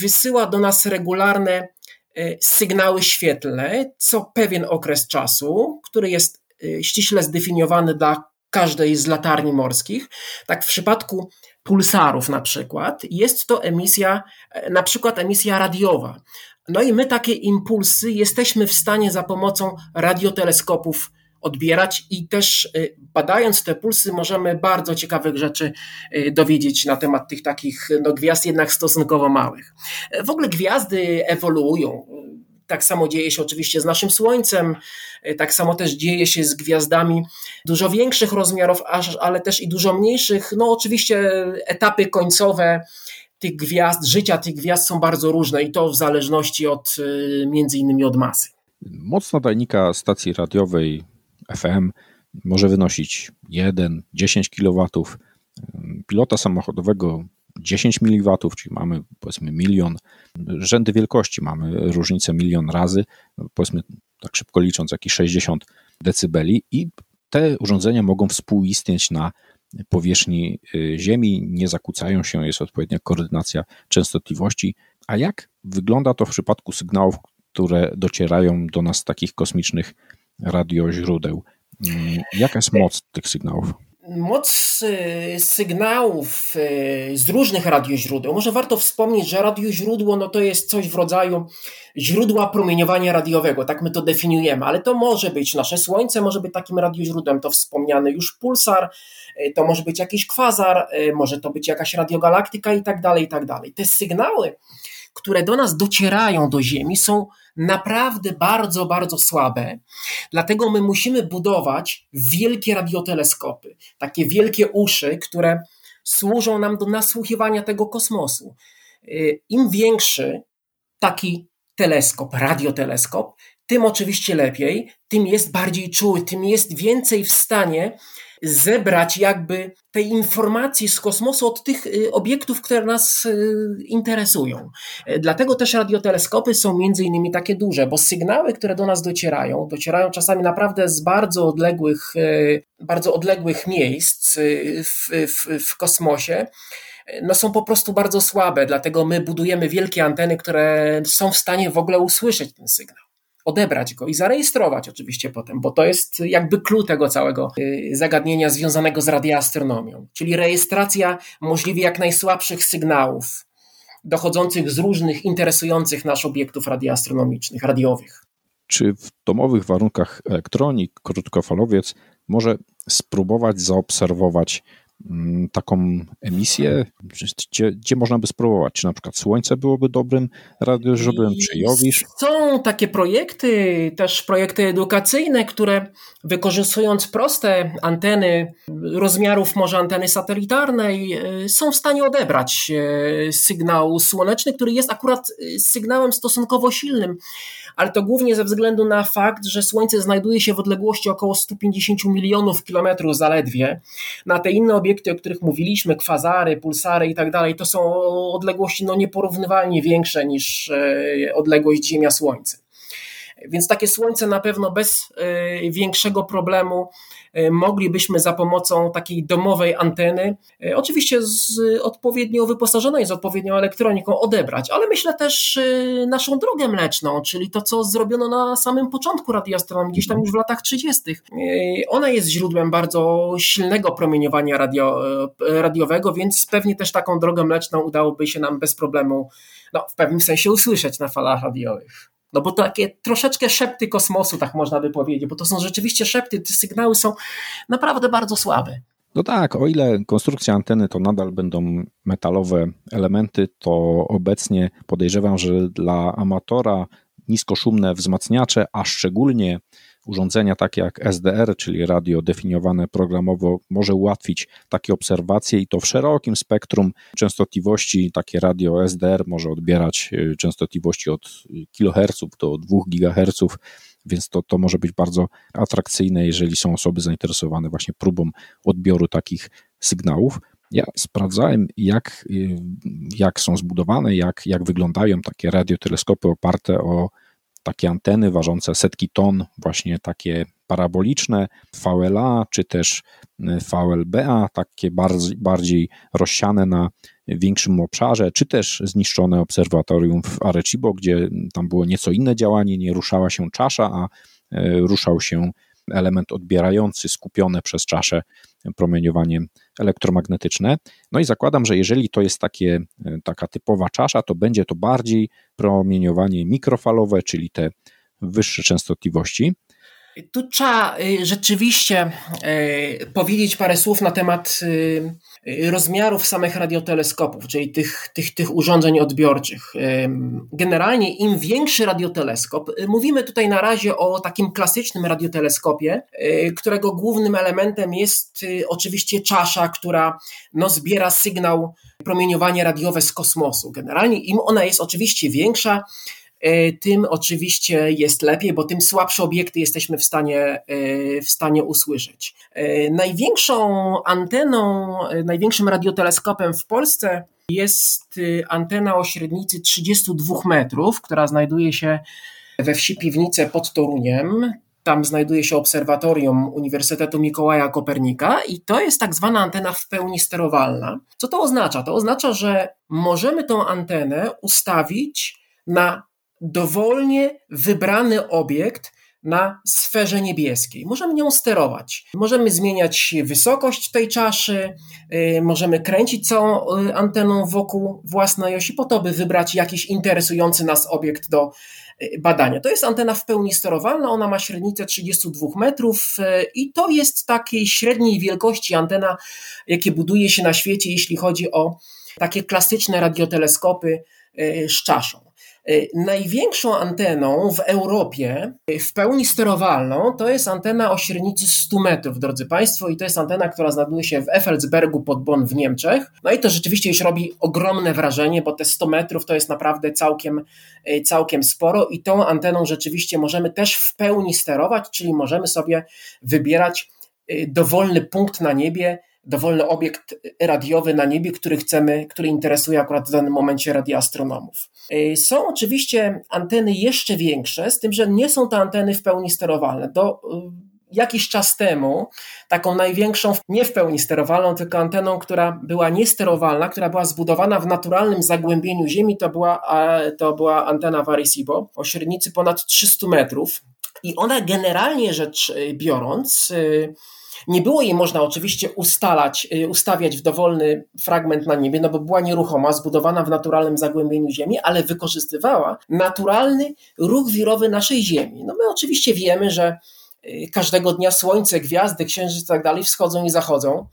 Speaker 2: wysyła do nas regularne e, sygnały świetlne co pewien okres czasu, który jest e, ściśle zdefiniowany dla każdej z latarni morskich, tak w przypadku pulsarów na przykład jest to emisja, e, na przykład emisja radiowa. No i my takie impulsy jesteśmy w stanie za pomocą radioteleskopów odbierać i też y, badając te pulsy możemy bardzo ciekawych rzeczy y, dowiedzieć na temat tych takich no, gwiazd jednak stosunkowo małych. W ogóle gwiazdy ewoluują. Tak samo dzieje się oczywiście z naszym Słońcem, y, tak samo też dzieje się z gwiazdami dużo większych rozmiarów, ale też i dużo mniejszych. No oczywiście etapy końcowe tych gwiazd, życia tych gwiazd są bardzo różne i to w zależności od między innymi od masy.
Speaker 1: Moc nadajnika stacji radiowej FM może wynosić 1-10 kW, pilota samochodowego 10 mW, czyli mamy powiedzmy milion, rzędy wielkości mamy różnicę milion razy, powiedzmy tak szybko licząc jakieś 60 decybeli i te urządzenia mogą współistnieć na powierzchni y, Ziemi, nie zakłócają się, jest odpowiednia koordynacja częstotliwości. A jak wygląda to w przypadku sygnałów, które docierają do nas z takich kosmicznych radioźródeł. Mm, jaka jest moc tych sygnałów?
Speaker 2: Moc y, sygnałów y, z różnych radioźródeł. Może warto wspomnieć, że radioźródło no to jest coś w rodzaju źródła promieniowania radiowego, tak my to definiujemy, ale to może być nasze Słońce, może być takim radioźródłem, to wspomniany już pulsar, y, to może być jakiś kwazar, może to być jakaś radiogalaktyka i tak dalej, i tak dalej. Te sygnały, które do nas docierają do Ziemi są naprawdę bardzo, bardzo słabe. Dlatego my musimy budować wielkie radioteleskopy, takie wielkie uszy, które służą nam do nasłuchiwania tego kosmosu. Y, Im większy taki teleskop, radioteleskop, tym oczywiście lepiej, tym jest bardziej czuły, tym jest więcej w stanie zebrać jakby te informacje z kosmosu od tych y, obiektów, które nas y, interesują. E, dlatego też radioteleskopy są między innymi takie duże, bo sygnały, które do nas docierają, docierają czasami naprawdę z bardzo odległych, e, bardzo odległych miejsc y, w, w, w kosmosie no są po prostu bardzo słabe, dlatego my budujemy wielkie anteny, które są w stanie w ogóle usłyszeć ten sygnał odebrać go i zarejestrować oczywiście potem, bo to jest jakby clue tego całego y, zagadnienia związanego z radioastronomią, czyli rejestracja możliwie jak najsłabszych sygnałów dochodzących z różnych interesujących nas obiektów radioastronomicznych, radiowych.
Speaker 1: Czy w domowych warunkach elektronik krótkofalowiec może spróbować zaobserwować taką emisję, gdzie, gdzie można by spróbować? Czy na przykład Słońce byłoby dobrym radioźródłem, czy Jowisz?
Speaker 2: Są takie projekty, też projekty edukacyjne, które wykorzystując proste anteny rozmiarów może anteny satelitarnej, e, są w stanie odebrać e, sygnał słoneczny, który jest akurat e, sygnałem stosunkowo silnym ale to głównie ze względu na fakt, że Słońce znajduje się w odległości około 150 milionów kilometrów zaledwie. Na te inne obiekty, o których mówiliśmy, kwazary, pulsary i tak dalej, to są odległości no, nieporównywalnie większe niż e, odległość Ziemia-Słońce. Więc takie Słońce na pewno bez e, większego problemu E, moglibyśmy za pomocą takiej domowej anteny, e, oczywiście z odpowiednio wyposażonej, z odpowiednią elektroniką odebrać, ale myślę też naszą drogę mleczną, czyli to, co zrobiono na samym początku radioastronomii, gdzieś tam już w latach 30. Ona jest źródłem bardzo silnego promieniowania radio, radiowego, więc pewnie też taką drogę mleczną udałoby się nam bez problemu, no, w pewnym sensie usłyszeć na falach radiowych. No bo to takie troszeczkę szepty kosmosu, tak można by powiedzieć, bo to są rzeczywiście szepty, te sygnały są naprawdę bardzo słabe.
Speaker 1: No tak, o ile konstrukcja anteny to nadal będą metalowe elementy, to obecnie podejrzewam, że dla amatora niskoszumne wzmacniacze, a szczególnie urządzenia takie jak SDR, czyli radio definiowane programowo, może ułatwić takie obserwacje i to w szerokim spektrum częstotliwości. Takie radio SDR może odbierać y, częstotliwości od kHz do 2 GHz, więc to, to może być bardzo atrakcyjne, jeżeli są osoby zainteresowane właśnie próbą odbioru takich sygnałów. Ja sprawdzałem, jak, y, jak są zbudowane, jak, jak wyglądają takie radioteleskopy oparte o takie anteny ważące setki ton, właśnie takie paraboliczne, VLA czy też e, VLBA, takie bardziej, bardziej rozsiane na większym obszarze, czy też zniszczone obserwatorium w Arecibo, gdzie tam było nieco inne działanie, nie ruszała się czasza, a e, ruszał się element odbierający skupione przez czaszę promieniowanie elektromagnetyczne. No i zakładam, że jeżeli to jest takie, taka typowa czasza, to będzie to bardziej promieniowanie mikrofalowe, czyli te wyższe częstotliwości.
Speaker 2: Tu trzeba y, rzeczywiście y, powiedzieć parę słów na temat y, rozmiarów samych radioteleskopów, czyli tych, tych, tych urządzeń odbiorczych. Generalnie im większy radioteleskop, mówimy tutaj na razie o takim klasycznym radioteleskopie, którego głównym elementem jest oczywiście czasza, która no, zbiera sygnał promieniowania radiowe z kosmosu. Generalnie im ona jest oczywiście większa, tym oczywiście jest lepiej, bo tym słabsze obiekty jesteśmy w stanie, e, w stanie usłyszeć. E, największą anteną, największym radioteleskopem w Polsce jest antena o średnicy 32 metrów, która znajduje się we wsi Piwnice pod Toruniem. Tam znajduje się obserwatorium Uniwersytetu Mikołaja Kopernika i to jest tak zwana antena w pełni sterowalna. Co to oznacza? To oznacza, że możemy tą antenę ustawić na dowolnie wybrany obiekt na sferze niebieskiej. Możemy nią sterować. Możemy zmieniać wysokość tej czaszy, y, możemy kręcić całą y, anteną wokół własnej osi po to, by wybrać jakiś interesujący nas obiekt do y, badania. To jest antena w pełni sterowalna, ona ma średnicę 32 metrów i to jest takiej średniej wielkości antena, jakie buduje się na świecie, jeśli chodzi o takie klasyczne radioteleskopy z czaszą. Y, największą anteną w Europie, y, w pełni sterowalną, to jest antena o średnicy 100 metrów, drodzy Państwo, i to jest antena, która znajduje się w Effelsbergu pod Bonn w Niemczech. No i to rzeczywiście już robi ogromne wrażenie, bo te 100 metrów to jest naprawdę całkiem, y, całkiem sporo i tą anteną rzeczywiście możemy też w pełni sterować, czyli możemy sobie wybierać dowolny punkt na niebie, dowolny obiekt radiowy na niebie, który chcemy, który interesuje akurat w danym momencie radioastronomów. Y, są oczywiście anteny jeszcze większe, z tym, że nie są to anteny w pełni sterowalne. Do y, jakiś czas temu taką największą, nie w pełni sterowalną, tylko anteną, która była niesterowalna, która była zbudowana w naturalnym zagłębieniu Ziemi, to była, to była antena w Arecibo o średnicy ponad 300 metrów. I ona generalnie rzecz y, biorąc, nie było jej można oczywiście ustalać, y, ustawiać w dowolny fragment na niebie, no bo była nieruchoma, zbudowana w naturalnym zagłębieniu Ziemi, ale wykorzystywała naturalny ruch wirowy naszej Ziemi. No my oczywiście wiemy, że y, każdego dnia Słońce, gwiazdy, księżyc i tak dalej wschodzą i zachodzą.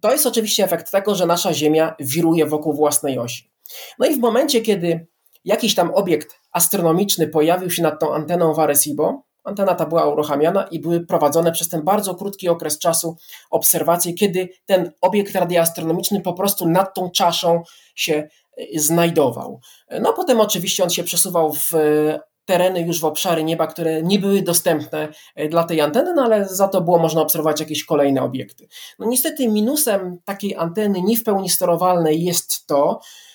Speaker 2: To jest oczywiście efekt tego, że nasza Ziemia wiruje wokół własnej osi. No i w momencie, kiedy jakiś tam obiekt astronomiczny pojawił się nad tą anteną w Arecibo, Antena ta była uruchamiana i były prowadzone przez ten bardzo krótki okres czasu obserwacje, kiedy ten obiekt radioastronomiczny po prostu nad tą czaszą się e, znajdował. No potem oczywiście on się przesuwał w e, tereny już w obszary nieba, które nie były dostępne e, dla tej anteny, no ale za to było można obserwować jakieś kolejne obiekty. No niestety minusem takiej anteny nie w pełni sterowalnej jest to, Y,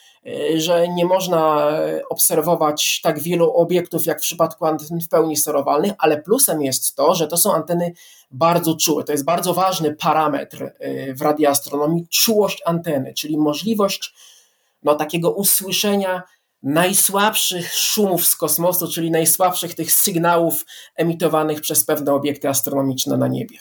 Speaker 2: że nie można obserwować tak wielu obiektów jak w przypadku anten w pełni sterowalnych, ale plusem jest to, że to są anteny bardzo czułe. To jest bardzo ważny parametr y, w radioastronomii, czułość anteny, czyli możliwość no, takiego usłyszenia najsłabszych szumów z kosmosu, czyli najsłabszych tych sygnałów emitowanych przez pewne obiekty astronomiczne na niebie.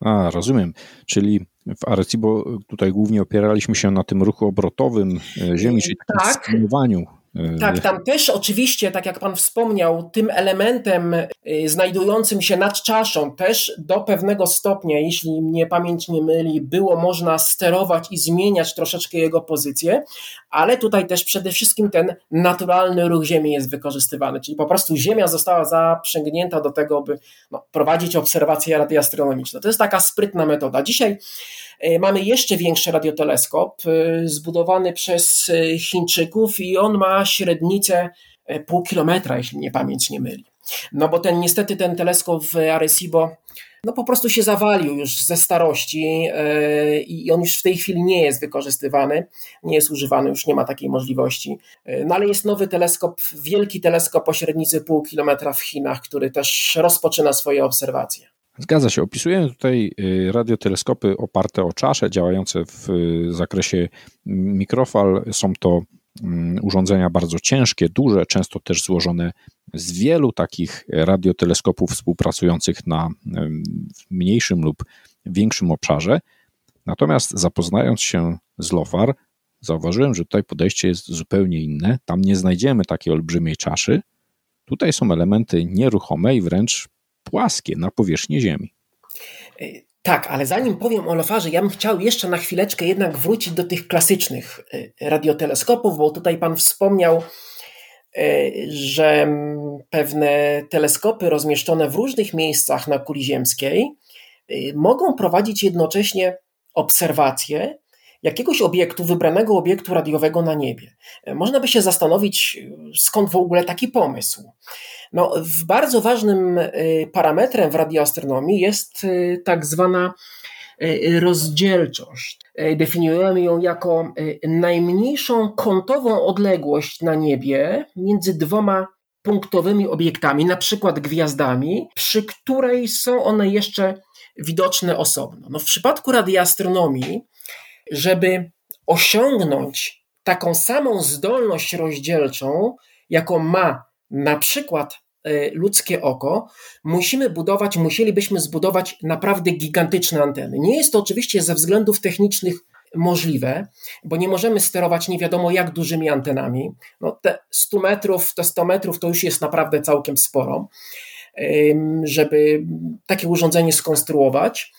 Speaker 1: A, rozumiem. Czyli w Arecibo tutaj głównie opieraliśmy się na tym ruchu obrotowym e, Ziemi, czyli tak. skimowaniu
Speaker 2: E, tak, tam też oczywiście, tak jak Pan wspomniał, tym elementem e, znajdującym się nad czaszą też do pewnego stopnia, jeśli mnie pamięć nie myli, było można sterować i zmieniać troszeczkę jego pozycję, ale tutaj też przede wszystkim ten naturalny ruch Ziemi jest wykorzystywany, czyli po prostu Ziemia została zaprzęgnięta do tego, by no, prowadzić obserwacje radioastronomiczne. To jest taka sprytna metoda. Dzisiaj E, mamy jeszcze większy radioteleskop e, zbudowany przez e, Chińczyków i on ma średnicę pół kilometra, jeśli mnie pamięć nie myli. No bo ten niestety ten teleskop w Arecibo no po prostu się zawalił już ze starości i on już w tej chwili nie jest wykorzystywany, nie jest używany, już nie ma takiej możliwości. No ale jest nowy teleskop, wielki teleskop o średnicy pół kilometra w Chinach, który też rozpoczyna swoje obserwacje.
Speaker 1: Zgadza się. Opisujemy tutaj y, radioteleskopy oparte o czasze, działające w y, zakresie mikrofal. Są to urządzenia bardzo ciężkie, duże, często też złożone z wielu takich radioteleskopów współpracujących na mniejszym lub większym obszarze. Natomiast zapoznając się z LOFAR, zauważyłem, że tutaj podejście jest zupełnie inne. Tam nie znajdziemy takiej olbrzymiej czaszy. Tutaj są elementy nieruchome i wręcz płaskie na powierzchni Ziemi.
Speaker 2: Tak, ale zanim powiem o lofarze, ja bym chciał jeszcze na chwileczkę jednak wrócić do tych klasycznych y, radioteleskopów, bo tutaj Pan wspomniał, y, że pewne teleskopy rozmieszczone w różnych miejscach na kuli ziemskiej y, mogą prowadzić jednocześnie obserwacje jakiegoś obiektu, wybranego obiektu radiowego na niebie. Można by się zastanowić, skąd w ogóle taki pomysł. No, bardzo ważnym y, parametrem w radioastronomii jest y, tak zwana y, rozdzielczość. Definiujemy ją jako najmniejszą kątową odległość na niebie między dwoma punktowymi obiektami, na przykład gwiazdami, przy której są one jeszcze widoczne osobno. No w przypadku radioastronomii, żeby osiągnąć taką samą zdolność rozdzielczą, jaką ma na przykład e, ludzkie oko, musimy budować, musielibyśmy zbudować naprawdę gigantyczne anteny. Nie jest to oczywiście ze względów technicznych możliwe, bo nie możemy sterować nie wiadomo jak dużymi antenami. No te 100 metrów, te 100 metrów to już jest naprawdę całkiem sporo, żeby takie urządzenie skonstruować.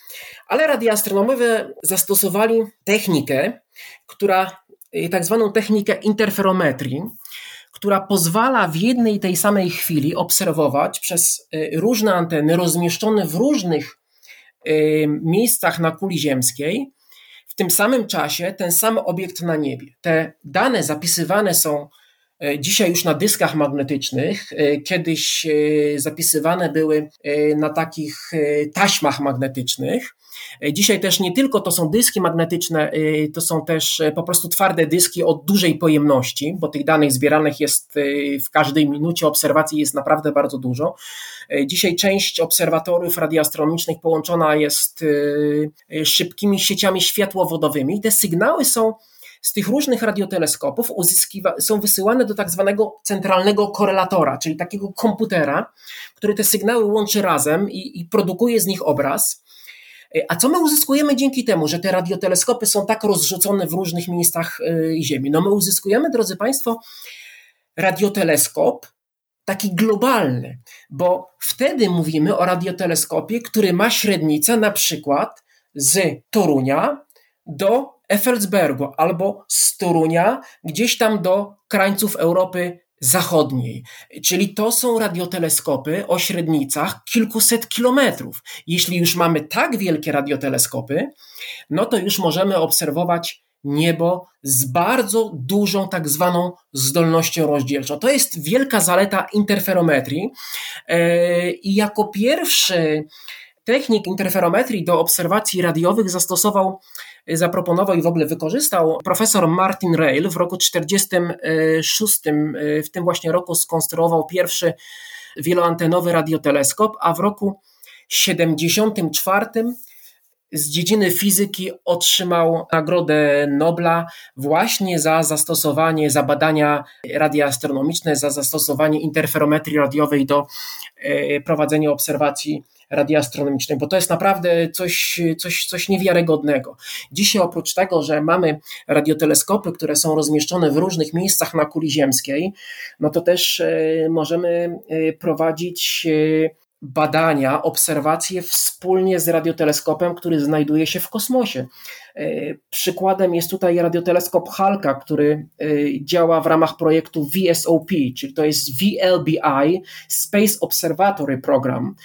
Speaker 2: Ale radioastronomowie zastosowali technikę, która, y, tak zwaną technikę interferometrii, która pozwala w jednej tej samej chwili obserwować przez y, różne anteny rozmieszczone w różnych y, miejscach na kuli ziemskiej, w tym samym czasie ten sam obiekt na niebie. Te dane zapisywane są y, dzisiaj już na dyskach magnetycznych, kiedyś zapisywane były na takich taśmach magnetycznych. Dzisiaj też nie tylko to są dyski magnetyczne, y, to są też y, po prostu twarde dyski o dużej pojemności, bo tych danych zbieranych jest y, w każdej minucie obserwacji jest naprawdę bardzo dużo. Dzisiaj część obserwatorów radioastronomicznych połączona jest szybkimi sieciami światłowodowymi. Te sygnały są z tych różnych radioteleskopów są wysyłane do tak zwanego centralnego korelatora, czyli takiego komputera, który te sygnały łączy razem i, i produkuje z nich obraz. A co my uzyskujemy dzięki temu, że te radioteleskopy są tak rozrzucone w różnych miejscach y, Ziemi? No my uzyskujemy, drodzy Państwo, radioteleskop taki globalny, bo wtedy mówimy o radioteleskopie, który ma średnicę na przykład z Torunia do Effelsbergu albo z Torunia gdzieś tam do krańców Europy zachodniej. Czyli to są radioteleskopy o średnicach kilkuset kilometrów. Jeśli już mamy tak wielkie radioteleskopy, no to już możemy obserwować niebo z bardzo dużą tak zwaną zdolnością rozdzielczą. To jest wielka zaleta interferometrii e, i jako pierwszy technik interferometrii do obserwacji radiowych zastosował zaproponował i w ogóle wykorzystał profesor Martin Rail w roku 1946. E, w tym właśnie roku skonstruował pierwszy wieloantenowy radioteleskop, a w roku 1974 z dziedziny fizyki otrzymał Nagrodę Nobla właśnie za zastosowanie, za badania radioastronomiczne, za zastosowanie interferometrii radiowej do e, prowadzenia obserwacji radioastronomicznej, bo to jest naprawdę coś, coś, coś niewiarygodnego. Dzisiaj oprócz tego, że mamy radioteleskopy, które są rozmieszczone w różnych miejscach na kuli ziemskiej, no to też e, możemy e, prowadzić badania, obserwacje wspólnie z radioteleskopem, który znajduje się w kosmosie. Przykładem jest tutaj radioteleskop Halka, który działa w ramach projektu VSOP, czyli to jest VLBI Space Observatory Program.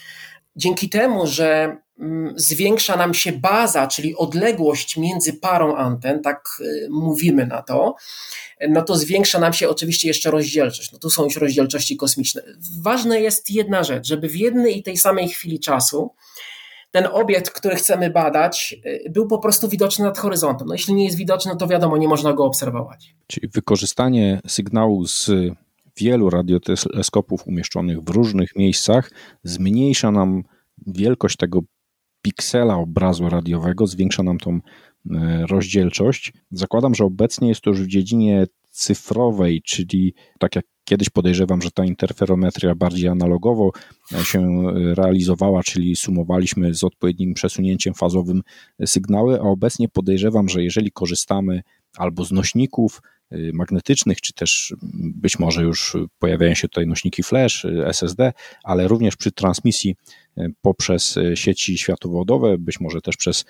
Speaker 2: Dzięki temu, że mm, zwiększa nam się baza, czyli odległość między parą anten, tak y, mówimy na to, no to zwiększa nam się oczywiście jeszcze rozdzielczość. No tu są już rozdzielczości kosmiczne. Ważna jest jedna rzecz, żeby w jednej i tej samej chwili czasu ten obiekt, który chcemy badać, y, był po prostu widoczny nad horyzontem. No jeśli nie jest widoczny, to wiadomo, nie można go obserwować.
Speaker 1: Czyli wykorzystanie sygnału z wielu radioteleskopów umieszczonych w różnych miejscach zmniejsza nam wielkość tego piksela obrazu radiowego, zwiększa nam tą e, rozdzielczość. Zakładam, że obecnie jest to już w dziedzinie cyfrowej, czyli tak jak kiedyś podejrzewam, że ta interferometria bardziej analogowo się realizowała, czyli sumowaliśmy z odpowiednim przesunięciem fazowym sygnały, a obecnie podejrzewam, że jeżeli korzystamy albo z nośników magnetycznych, czy też być może już pojawiają się tutaj nośniki flash, SSD, ale również przy transmisji poprzez sieci światłowodowe, być może też przez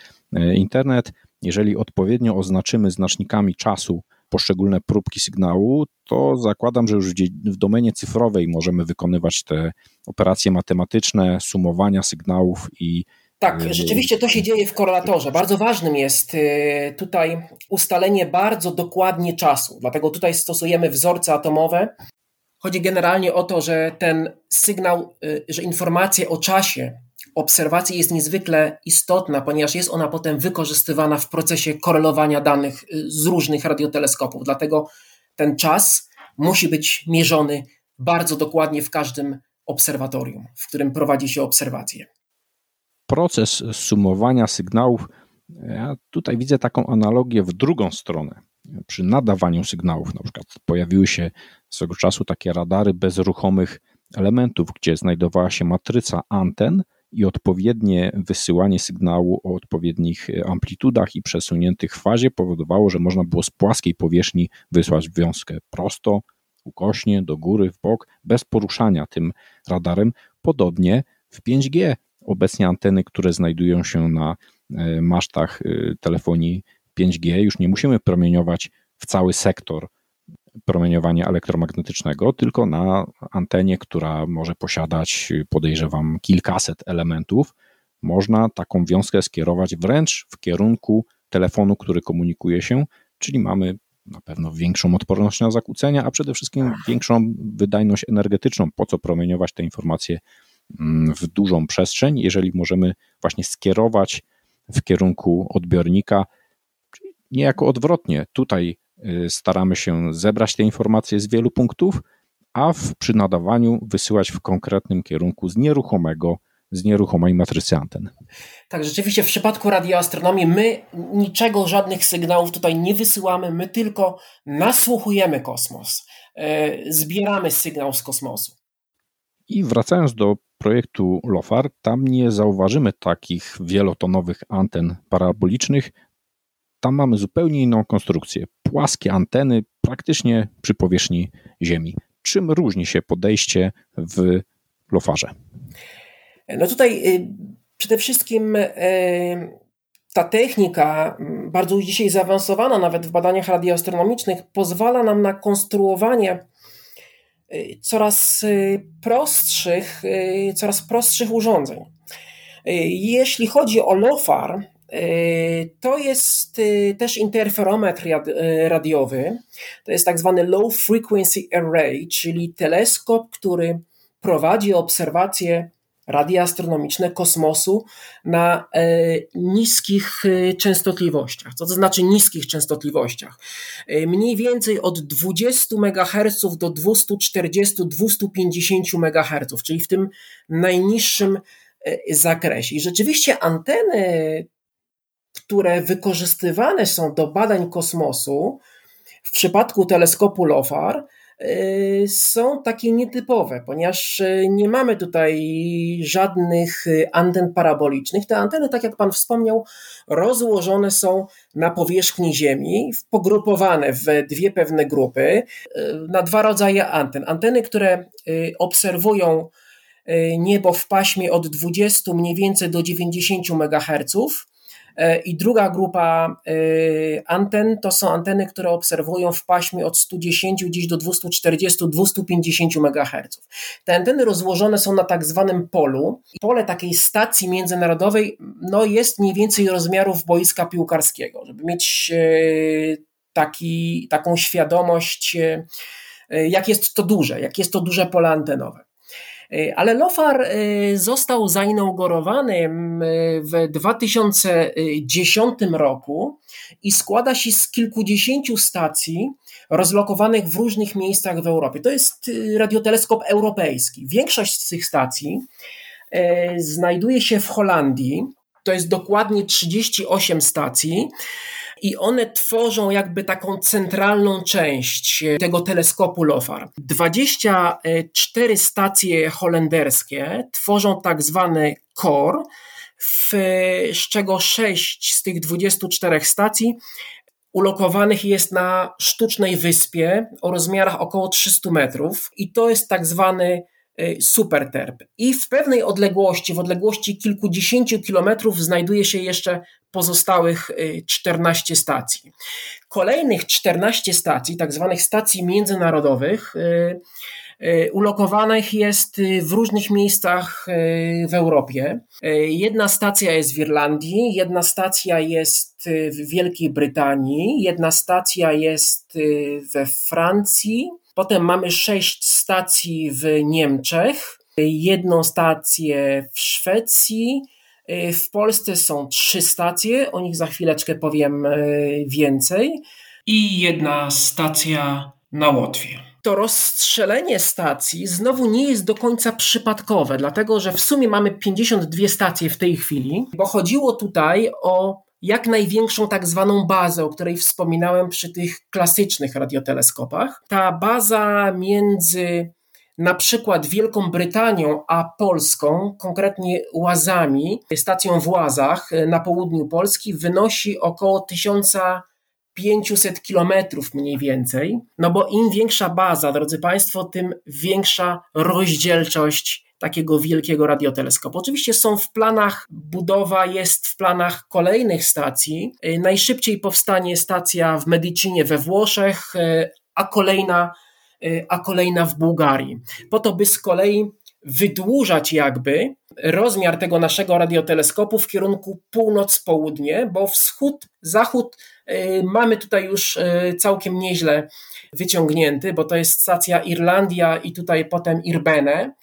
Speaker 1: internet, jeżeli odpowiednio oznaczymy znacznikami czasu poszczególne próbki sygnału, to zakładam, że już w domenie cyfrowej możemy wykonywać te operacje matematyczne, sumowania sygnałów i
Speaker 2: tak, rzeczywiście to się dzieje w korelatorze. Bardzo ważnym jest y, tutaj ustalenie bardzo dokładnie czasu. Dlatego tutaj stosujemy wzorce atomowe. Chodzi generalnie o to, że ten sygnał, y, że informacja o czasie obserwacji jest niezwykle istotna, ponieważ jest ona potem wykorzystywana w procesie korelowania danych y, z różnych radioteleskopów. Dlatego ten czas musi być mierzony bardzo dokładnie w każdym obserwatorium, w którym prowadzi się obserwacje.
Speaker 1: Proces sumowania sygnałów, ja tutaj widzę taką analogię w drugą stronę. Przy nadawaniu sygnałów, na przykład pojawiły się swego czasu takie radary bezruchomych elementów, gdzie znajdowała się matryca anten, i odpowiednie wysyłanie sygnału o odpowiednich e, amplitudach i przesuniętych fazie powodowało, że można było z płaskiej powierzchni wysłać wiązkę prosto, ukośnie, do góry, w bok, bez poruszania tym radarem. Podobnie w 5G obecnie anteny, które znajdują się na e, masztach e, telefonii 5G, już nie musimy promieniować w cały sektor promieniowania elektromagnetycznego, tylko na antenie, która może posiadać, podejrzewam, kilkaset elementów, można taką wiązkę skierować wręcz w kierunku telefonu, który komunikuje się, czyli mamy na pewno większą odporność na zakłócenia, a przede wszystkim większą wydajność energetyczną. Po co promieniować te informacje w dużą przestrzeń, jeżeli możemy właśnie skierować w kierunku odbiornika, niejako odwrotnie. Tutaj Y, staramy się zebrać te informacje z wielu punktów, a w, przy nadawaniu wysyłać w konkretnym kierunku z nieruchomego, z nieruchomej matrycy anten.
Speaker 2: Tak, rzeczywiście w przypadku radioastronomii my niczego, żadnych sygnałów tutaj nie wysyłamy, my tylko nasłuchujemy kosmos, y, zbieramy sygnał z kosmosu.
Speaker 1: I wracając do projektu LOFAR, tam nie zauważymy takich wielotonowych anten parabolicznych, tam mamy zupełnie inną konstrukcję. Płaskie anteny praktycznie przy powierzchni Ziemi. Czym różni się podejście w lofarze?
Speaker 2: No tutaj y, przede wszystkim y, ta technika, bardzo dzisiaj zaawansowana nawet w badaniach radioastronomicznych, pozwala nam na konstruowanie coraz prostszych, coraz prostszych urządzeń. Jeśli chodzi o LOFAR, to jest też interferometr radiowy. To jest tak zwany Low Frequency Array, czyli teleskop, który prowadzi obserwacje radioastronomiczne kosmosu na niskich częstotliwościach. Co to znaczy niskich częstotliwościach? Mniej więcej od 20 MHz do 240-250 MHz, czyli w tym najniższym zakresie. I rzeczywiście anteny które wykorzystywane są do badań kosmosu, w przypadku teleskopu LOFAR, są takie nietypowe, ponieważ y, nie mamy tutaj żadnych y, anten parabolicznych. Te anteny, tak jak Pan wspomniał, rozłożone są na powierzchni Ziemi, pogrupowane w dwie pewne grupy, na dwa rodzaje anten. Anteny, które obserwują niebo w paśmie od 20 mniej więcej do 90 MHz I druga grupa e, anten to są anteny, które obserwują w paśmie od 110 dziś do 240-250 MHz. Te anteny rozłożone są na tak zwanym polu. Pole takiej stacji międzynarodowej no, jest mniej więcej rozmiarów boiska piłkarskiego. Żeby mieć e, taki, taką świadomość, jak jest to duże, jak jest to duże pole antenowe. E, ale Lofar e, został zainaugurowany w 2010 roku i składa się z kilkudziesięciu stacji rozlokowanych w różnych miejscach w Europie. To jest e, radioteleskop europejski. Większość z tych stacji znajduje się w Holandii. To jest dokładnie 38 stacji i one tworzą jakby taką centralną część tego teleskopu LOFAR. 24 stacje holenderskie tworzą tak zwany core, w, z czego 6 z tych 24 stacji ulokowanych jest na sztucznej wyspie o rozmiarach około 300 metrów i to jest tak zwany y, superterp. I w pewnej odległości, w odległości kilkudziesięciu kilometrów znajduje się jeszcze pozostałych 14 y, stacji. Kolejnych 14 stacji, tak zwanych stacji międzynarodowych, y, E, ulokowanych jest y, w różnych miejscach y, w Europie. Jedna stacja jest w Irlandii, jedna stacja jest y, w Wielkiej Brytanii, jedna stacja jest we Francji, potem mamy sześć stacji w Niemczech, jedną stację w Szwecji, w Polsce są trzy stacje, o nich za chwileczkę powiem więcej, i jedna stacja na Łotwie to rozstrzelenie stacji znowu nie jest do końca przypadkowe, dlatego że w sumie mamy 52 stacje w tej chwili, bo chodziło tutaj o jak największą tak zwaną bazę, o której wspominałem przy tych klasycznych radioteleskopach. Ta baza między na przykład Wielką Brytanią a Polską, konkretnie Łazami, stacją w Łazach na południu Polski, wynosi około 1000 500 kilometrów mniej więcej, no bo im większa baza, drodzy Państwo, tym większa rozdzielczość takiego wielkiego radioteleskopu. Oczywiście są w planach, budowa jest w planach kolejnych stacji. Najszybciej powstanie stacja w Medicinie we Włoszech, a kolejna, a kolejna w Bułgarii. Po to, by z kolei wydłużać jakby rozmiar tego naszego radioteleskopu w kierunku północ-południe, bo wschód, zachód y, mamy tutaj już y, całkiem nieźle wyciągnięty, bo to jest stacja Irlandia i tutaj potem Irbene,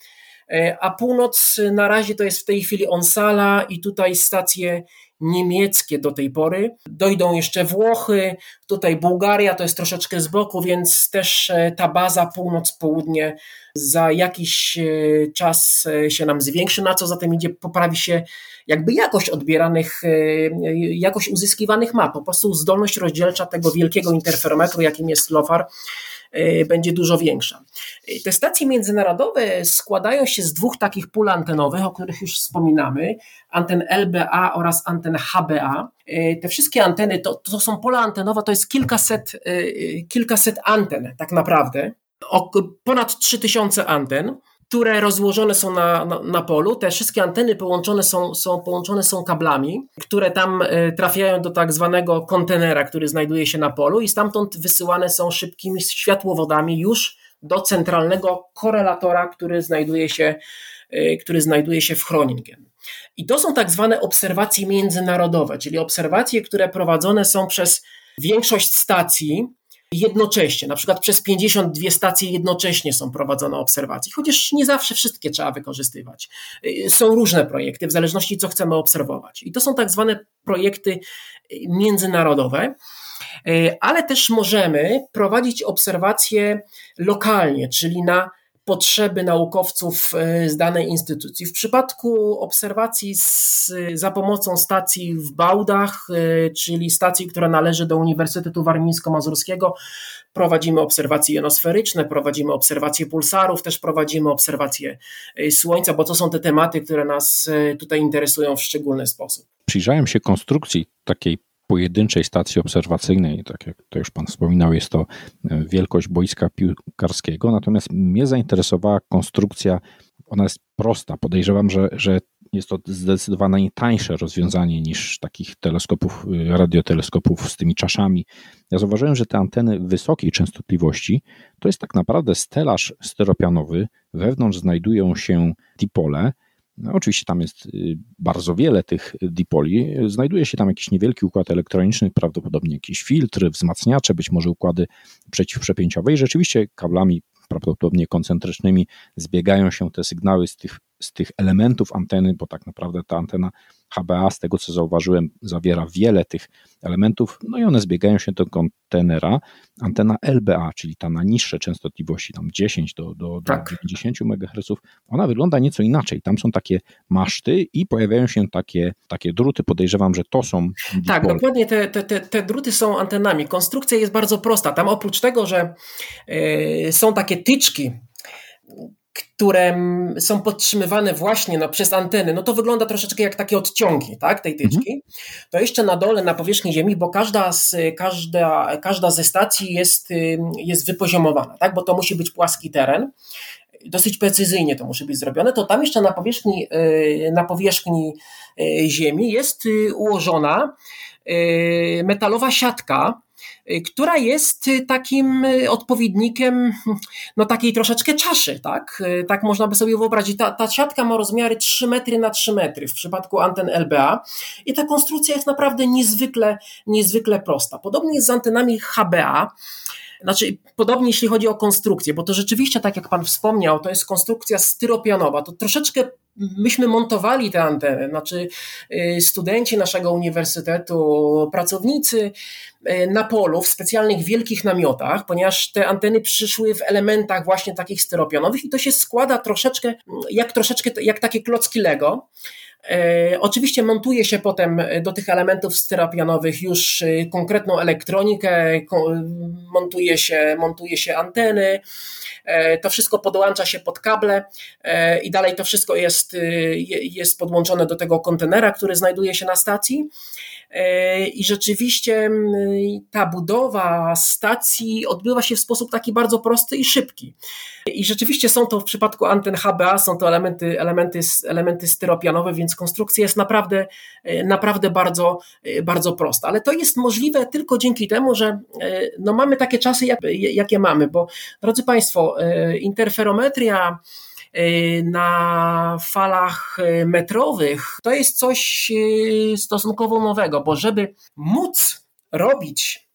Speaker 2: y, a północ na razie to jest w tej chwili Onsala i tutaj stacje niemieckie do tej pory. Dojdą jeszcze Włochy, tutaj Bułgaria to jest troszeczkę z boku, więc też ta baza północ-południe za jakiś e, czas e, się nam zwiększy, na co zatem idzie, poprawi się jakby jakość odbieranych, e, jakość uzyskiwanych map. Po prostu zdolność rozdzielcza tego wielkiego interferometru, jakim jest LOFAR, będzie dużo większa. Te stacje międzynarodowe składają się z dwóch takich pól antenowych, o których już wspominamy, anten LBA oraz anten HBA. Te wszystkie anteny to, to są pola antenowe, to jest kilkaset, kilkaset anten tak naprawdę ponad 3000 anten, które rozłożone są na, na, na, polu. Te wszystkie anteny połączone są, są, połączone są kablami, które tam e, trafiają do tak zwanego kontenera, który znajduje się na polu i stamtąd wysyłane są szybkimi światłowodami już do centralnego korelatora, który znajduje się, e, który znajduje się w Chroningen. I to są tak zwane obserwacje międzynarodowe, czyli obserwacje, które prowadzone są przez większość stacji jednocześnie, na przykład przez 52 stacje jednocześnie są prowadzone obserwacje, chociaż nie zawsze wszystkie trzeba wykorzystywać. Y, są różne projekty, w zależności co chcemy obserwować. I to są tak zwane projekty y, międzynarodowe y, ale też możemy prowadzić obserwacje lokalnie, czyli na potrzeby naukowców e, z danej instytucji. W przypadku obserwacji z, za pomocą stacji w Bałdach, e, czyli stacji, która należy do Uniwersytetu Warmińsko-Mazurskiego, prowadzimy obserwacje jonosferyczne, prowadzimy obserwacje pulsarów, też prowadzimy obserwacje e, Słońca, bo to są te tematy, które nas tutaj interesują w szczególny sposób.
Speaker 1: Przyjrzałem się konstrukcji takiej pojedynczej stacji obserwacyjnej, tak jak to już Pan wspominał, jest to e, wielkość boiska piłkarskiego, natomiast mnie zainteresowała konstrukcja, ona jest prosta, podejrzewam, że, że jest to zdecydowanie tańsze rozwiązanie niż takich teleskopów, e, radioteleskopów z tymi czaszami. Ja zauważyłem, że te anteny wysokiej częstotliwości to jest tak naprawdę stelaż steropianowy, wewnątrz znajdują się dipole, no, oczywiście tam jest y, bardzo wiele tych dipoli. Znajduje się tam jakiś niewielki układ elektroniczny, prawdopodobnie jakiś filtr, wzmacniacze, być może układy przeciwprzepięciowe i rzeczywiście kablami prawdopodobnie koncentrycznymi zbiegają się te sygnały z tych, z tych elementów anteny, bo tak naprawdę ta antena HBA, z tego co zauważyłem, zawiera wiele tych elementów, no i one zbiegają się do kontenera. Antena LBA, czyli ta na niższe częstotliwości, tam 10 do, do, tak. do 90 MHz, ona wygląda nieco inaczej. Tam są takie maszty i pojawiają się takie, takie druty. Podejrzewam, że to są.
Speaker 2: Tak, dokładnie te, te, te, te druty są antenami. Konstrukcja jest bardzo prosta. Tam oprócz tego, że yy, są takie tyczki, które są podtrzymywane właśnie no, przez anteny, no to wygląda troszeczkę jak takie odciągi tak, tej tyczki. Mhm. To jeszcze na dole, na powierzchni Ziemi, bo każda, z, każda, każda ze stacji jest, jest wypoziomowana, tak, bo to musi być płaski teren. Dosyć precyzyjnie to musi być zrobione. To tam jeszcze na powierzchni, y, na powierzchni y, Ziemi jest y, ułożona metalowa siatka, która jest y, takim y, odpowiednikiem no takiej troszeczkę czaszy, tak? Tak można by sobie wyobrazić. Ta, ta siatka ma rozmiary 3 metry na 3 metry w przypadku anten LBA i ta konstrukcja jest naprawdę niezwykle, niezwykle prosta. Podobnie jest z antenami HBA. Znaczy, podobnie jeśli chodzi o konstrukcję, bo to rzeczywiście, tak jak Pan wspomniał, to jest konstrukcja styropianowa. To troszeczkę myśmy montowali te anteny, znaczy studenci naszego uniwersytetu, pracownicy E, na polu w specjalnych wielkich namiotach, ponieważ te anteny przyszły w elementach właśnie takich styropianowych i to się składa troszeczkę jak troszeczkę jak takie klocki Lego. E, oczywiście montuje się potem do tych elementów styropianowych już e, konkretną elektronikę, montuje się, montuje się anteny, to wszystko podłącza się pod kable i dalej to wszystko jest, jest podłączone do tego kontenera, który znajduje się na stacji. E, I rzeczywiście ta budowa stacji odbywa się w sposób taki bardzo prosty i szybki. I rzeczywiście są to w przypadku anten HBA, są to elementy, elementy, elementy styropianowe, więc konstrukcja jest naprawdę, e, naprawdę bardzo, e, bardzo prosta. Ale to jest możliwe tylko dzięki temu, że no mamy takie czasy, jak, jakie mamy, bo drodzy Państwo, interferometria, na falach y, metrowych, to jest coś y, stosunkowo nowego, bo żeby móc robić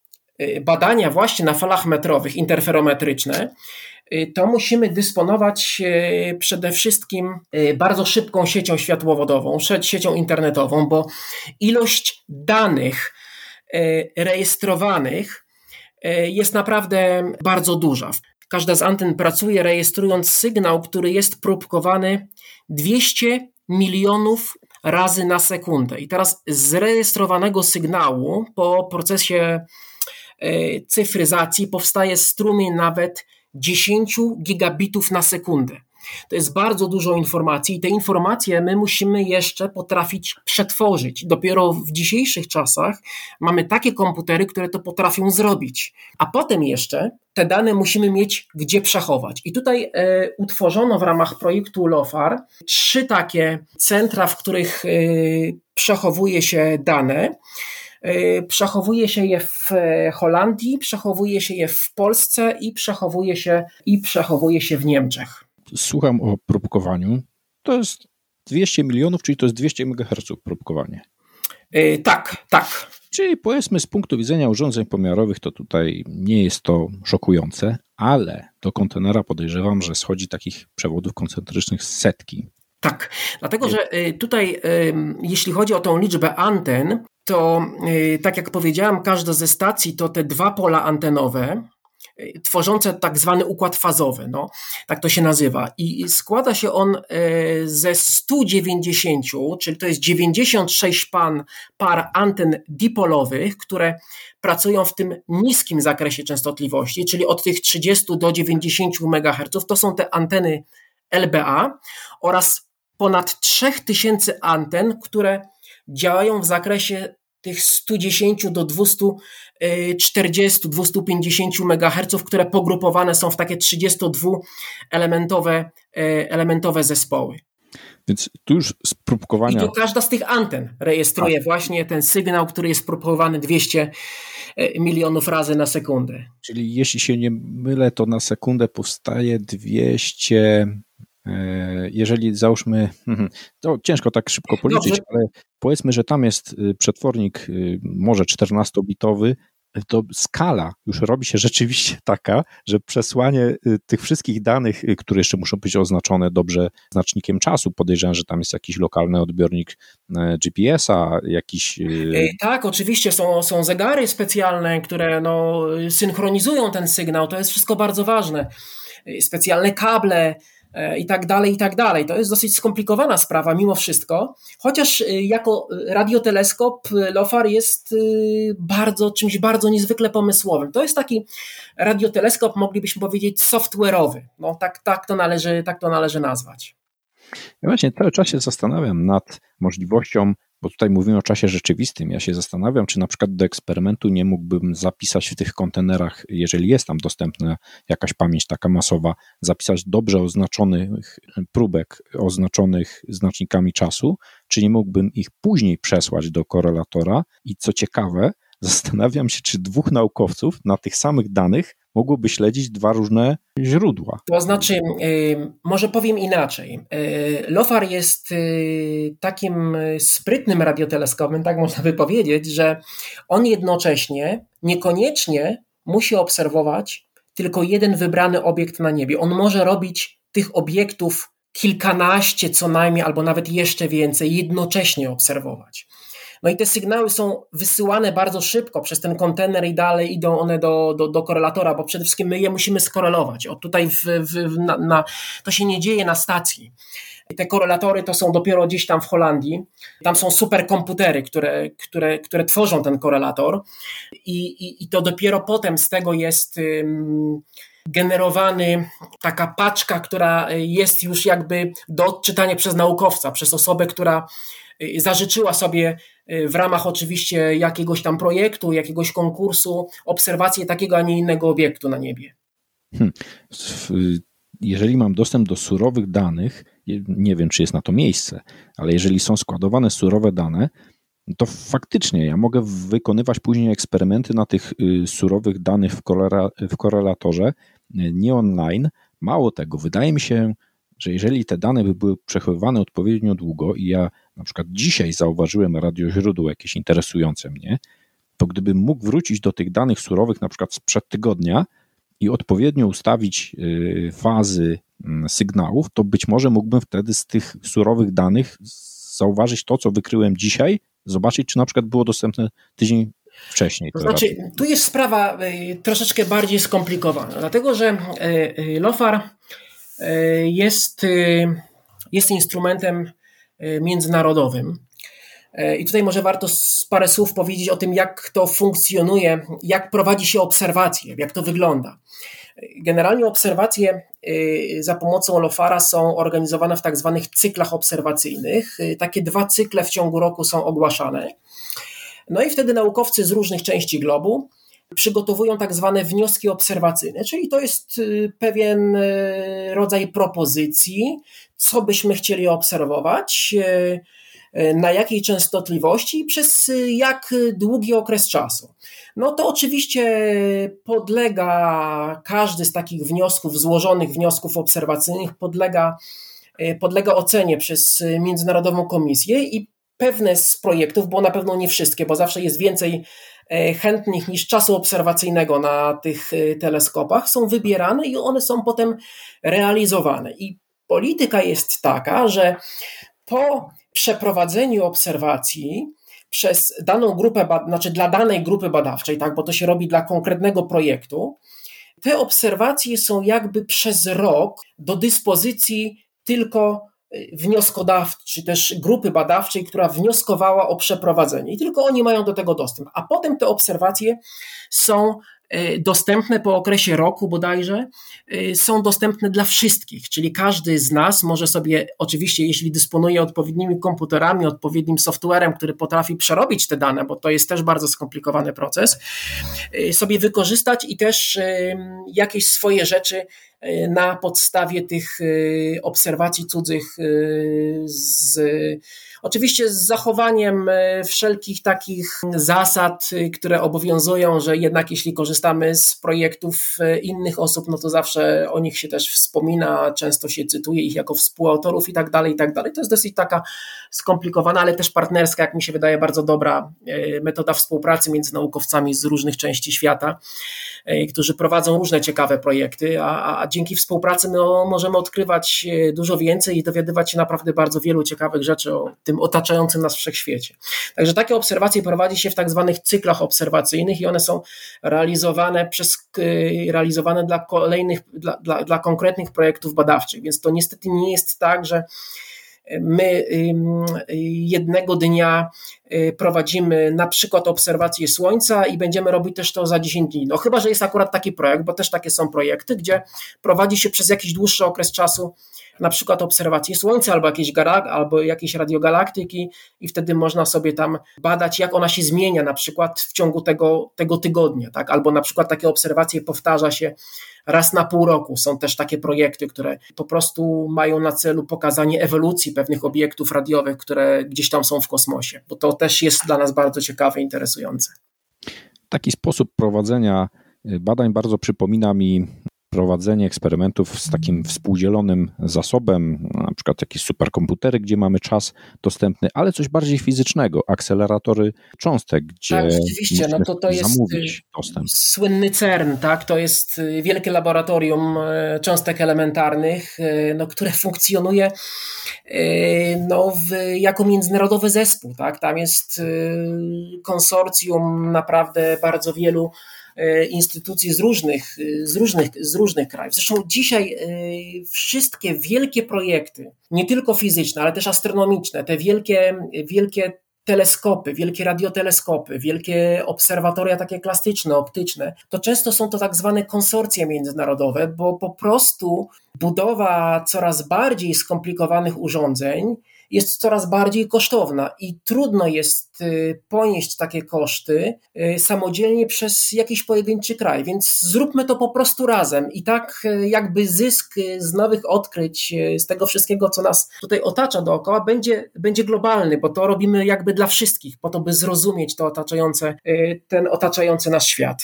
Speaker 2: badania właśnie na falach metrowych, interferometryczne, to musimy dysponować przede wszystkim bardzo szybką siecią światłowodową, siecią internetową, bo ilość danych rejestrowanych jest naprawdę bardzo duża. Każda z anten pracuje rejestrując sygnał, który jest próbkowany 200 milionów razy na sekundę. I teraz z rejestrowanego sygnału po procesie e, cyfryzacji powstaje strumień nawet 10 gigabitów na sekundę. To jest bardzo dużo informacji i te informacje my musimy jeszcze potrafić przetworzyć. Dopiero w dzisiejszych czasach mamy takie komputery, które to potrafią zrobić. A potem jeszcze te dane musimy mieć gdzie przechować. I tutaj e, utworzono w ramach projektu LOFAR trzy takie centra, w których e, przechowuje się dane. E, przechowuje się je w Holandii, przechowuje się je w Polsce i przechowuje się, i przechowuje się w Niemczech
Speaker 1: słucham o próbkowaniu, to jest 200 milionów, czyli to jest 200 MHz próbkowanie.
Speaker 2: Yy, tak, tak.
Speaker 1: Czyli powiedzmy z punktu widzenia urządzeń pomiarowych to tutaj nie jest to szokujące, ale do kontenera podejrzewam, że schodzi takich przewodów koncentrycznych setki.
Speaker 2: Tak, dlatego że y, tutaj jeśli chodzi o tą liczbę anten, to y, tak jak powiedziałam, każda ze stacji to te dwa pola antenowe, tworzące tak zwany układ fazowy, no, tak to się nazywa. I składa się on e, ze 190, czyli to jest 96 pan, par anten dipolowych, które pracują w tym niskim zakresie częstotliwości, czyli od tych 30 do 90 MHz. To są te anteny LBA oraz ponad 3000 anten, które działają w zakresie tych 110 do 240, 250 MHz, które pogrupowane są w takie 32-elementowe e, elementowe zespoły.
Speaker 1: Więc tu już z próbkowania...
Speaker 2: I to każda z tych anten rejestruje A. właśnie ten sygnał, który jest próbkowany 200 e, milionów razy na sekundę.
Speaker 1: Czyli jeśli się nie mylę, to na sekundę powstaje 200 E, jeżeli załóżmy, mhm, to ciężko tak szybko policzyć, Dobrze. ale powiedzmy, że tam jest y, przetwornik y, może 14-bitowy, to skala już robi się rzeczywiście taka, że przesłanie tych wszystkich danych, które jeszcze muszą być oznaczone dobrze znacznikiem czasu, podejrzewam, że tam jest jakiś lokalny odbiornik GPS-a, jakiś...
Speaker 2: Tak, oczywiście są, są zegary specjalne, które no, synchronizują ten sygnał, to jest wszystko bardzo ważne. Specjalne kable, E, i tak dalej, i tak dalej. To jest dosyć skomplikowana sprawa mimo wszystko, chociaż e, jako radioteleskop e, LOFAR jest bardzo, czymś bardzo niezwykle pomysłowym. To jest taki radioteleskop, moglibyśmy powiedzieć, software'owy. No, tak, tak, to należy, tak to należy nazwać.
Speaker 1: Ja właśnie cały czas się zastanawiam nad możliwością bo tutaj mówimy o czasie rzeczywistym. Ja się zastanawiam, czy na przykład do eksperymentu nie mógłbym zapisać w tych kontenerach, jeżeli jest tam dostępna jakaś pamięć taka masowa, zapisać dobrze oznaczonych próbek, oznaczonych znacznikami czasu, czy nie mógłbym ich później przesłać do korelatora i co ciekawe, zastanawiam się, czy dwóch naukowców na tych samych danych mogłoby śledzić dwa różne źródła.
Speaker 2: To znaczy, y, może powiem inaczej. Y, LOFAR jest y, takim sprytnym radioteleskopem, tak można by powiedzieć, że on jednocześnie niekoniecznie musi obserwować tylko jeden wybrany obiekt na niebie. On może robić tych obiektów kilkanaście co najmniej, albo nawet jeszcze więcej, jednocześnie obserwować. No i te sygnały są wysyłane bardzo szybko przez ten kontener i dalej idą one do, do, do korelatora, bo przede wszystkim my je musimy skorelować. O tutaj w, w, na, na, to się nie dzieje na stacji. Te korelatory to są dopiero gdzieś tam w Holandii. Tam są superkomputery, które, które, które tworzą ten korelator, i, i, i to dopiero potem z tego jest. Um, generowany taka paczka, która jest już jakby do odczytania przez naukowca, przez osobę, która zażyczyła sobie y, w ramach oczywiście jakiegoś tam projektu, jakiegoś konkursu obserwację takiego, a nie innego obiektu na niebie. Hmm.
Speaker 1: Jeżeli mam dostęp do surowych danych, nie wiem, czy jest na to miejsce, ale jeżeli są składowane surowe dane, to faktycznie ja mogę wykonywać później eksperymenty na tych y, surowych danych w, w korelatorze nie online. Mało tego, wydaje mi się, że jeżeli te dane by były przechowywane odpowiednio długo i ja na przykład dzisiaj zauważyłem radioźródło jakieś interesujące mnie, to gdybym mógł wrócić do tych danych surowych na przykład sprzed tygodnia i odpowiednio ustawić y, fazy mm, sygnałów, to być może mógłbym wtedy z tych surowych danych zauważyć to, co wykryłem dzisiaj, zobaczyć, czy na przykład było dostępne tydzień wcześniej.
Speaker 2: To znaczy, tu jest sprawa y, troszeczkę bardziej skomplikowana, dlatego że y, LOFAR jest, jest instrumentem międzynarodowym. I tutaj może warto parę słów powiedzieć o tym, jak to funkcjonuje, jak prowadzi się obserwacje, jak to wygląda. Generalnie obserwacje za pomocą LOFARA są organizowane w tak zwanych cyklach obserwacyjnych. Takie dwa cykle w ciągu roku są ogłaszane. No i wtedy naukowcy z różnych części globu przygotowują tak zwane wnioski obserwacyjne, czyli to jest y, pewien y, rodzaj propozycji, co byśmy chcieli obserwować, y, na jakiej częstotliwości i przez jak długi okres czasu. No to oczywiście podlega, każdy z takich wniosków, złożonych wniosków obserwacyjnych podlega, podlega ocenie przez Międzynarodową Komisję i pewne z projektów, bo na pewno nie wszystkie, bo zawsze jest więcej chętnych niż czasu obserwacyjnego na tych e, teleskopach, są wybierane i one są potem realizowane. I polityka jest taka, że po przeprowadzeniu obserwacji przez daną grupę, znaczy dla danej grupy badawczej, tak, bo to się robi dla konkretnego projektu, te obserwacje są jakby przez rok do dyspozycji tylko wnioskodawcy, czy też grupy badawczej, która wnioskowała o przeprowadzenie. I tylko oni mają do tego dostęp. A potem te obserwacje są e, dostępne po okresie roku bodajże, e, są dostępne dla wszystkich, czyli każdy z nas może sobie, oczywiście jeśli dysponuje odpowiednimi komputerami, odpowiednim softwarem, który potrafi przerobić te dane, bo to jest też bardzo skomplikowany proces, sobie wykorzystać i też jakieś swoje rzeczy na podstawie tych obserwacji cudzych z Oczywiście z zachowaniem e, wszelkich takich zasad, e, które obowiązują, że jednak jeśli korzystamy z projektów e, innych osób, no to zawsze o nich się też wspomina, często się cytuje ich jako współautorów i tak dalej, i tak dalej. To jest dosyć taka skomplikowana, ale też partnerska, jak mi się wydaje, bardzo dobra metoda współpracy między naukowcami z różnych części świata, którzy prowadzą różne ciekawe projekty, a, a dzięki współpracy no, możemy odkrywać dużo więcej i dowiadywać się naprawdę bardzo wielu ciekawych rzeczy o tym otaczającym nas wszechświecie. Także takie obserwacje prowadzi się w tak zwanych cyklach obserwacyjnych i one są realizowane przez y, realizowane dla kolejnych, dla, dla, dla konkretnych projektów badawczych. Więc to niestety nie jest tak, że my jednego dnia y, prowadzimy na przykład obserwację Słońca i będziemy robić też to za 10 dni. No chyba, że jest akurat taki projekt, bo też takie są projekty, gdzie prowadzi się przez jakiś dłuższy okres czasu na przykład obserwacje Słońca albo jakieś, albo jakieś radiogalaktyki i wtedy można sobie tam badać, jak ona się zmienia na przykład w ciągu tego, tego tygodnia, tak? albo na przykład takie obserwacje powtarza się raz na pół roku. Są też takie projekty, które po prostu mają na celu pokazanie ewolucji pewnych obiektów radiowych, które gdzieś tam są w kosmosie, bo to też jest dla nas bardzo ciekawe, interesujące.
Speaker 1: Taki sposób prowadzenia badań bardzo przypomina mi prowadzenie eksperymentów z takim współdzielonym zasobem, na przykład jakieś superkomputery, gdzie mamy czas dostępny, ale coś bardziej fizycznego, akceleratory cząstek, gdzie tak,
Speaker 2: rzeczywiście, no to, to jest
Speaker 1: zamówić dostęp.
Speaker 2: Słynny CERN, tak? To jest y, wielkie laboratorium y, cząstek elementarnych, y, no, które funkcjonuje no, w, jako międzynarodowy zespół, tak? Tam jest konsorcjum naprawdę bardzo wielu instytucji z różnych, z różnych, z różnych krajów. Zresztą dzisiaj e, wszystkie wielkie projekty, nie tylko fizyczne, ale też astronomiczne, te wielkie, wielkie teleskopy, wielkie radioteleskopy, wielkie obserwatoria takie klasyczne, optyczne, to często są to tak zwane konsorcje międzynarodowe, bo po prostu budowa coraz bardziej skomplikowanych urządzeń jest coraz bardziej kosztowna i trudno jest y, ponieść takie koszty y, samodzielnie przez jakiś pojedynczy kraj, więc zróbmy to po prostu razem i tak y, jakby zysk z nowych odkryć, z tego wszystkiego, co nas tutaj otacza dookoła, będzie, będzie globalny, bo to robimy jakby dla wszystkich, po to, by zrozumieć to otaczające, ten otaczający nas świat.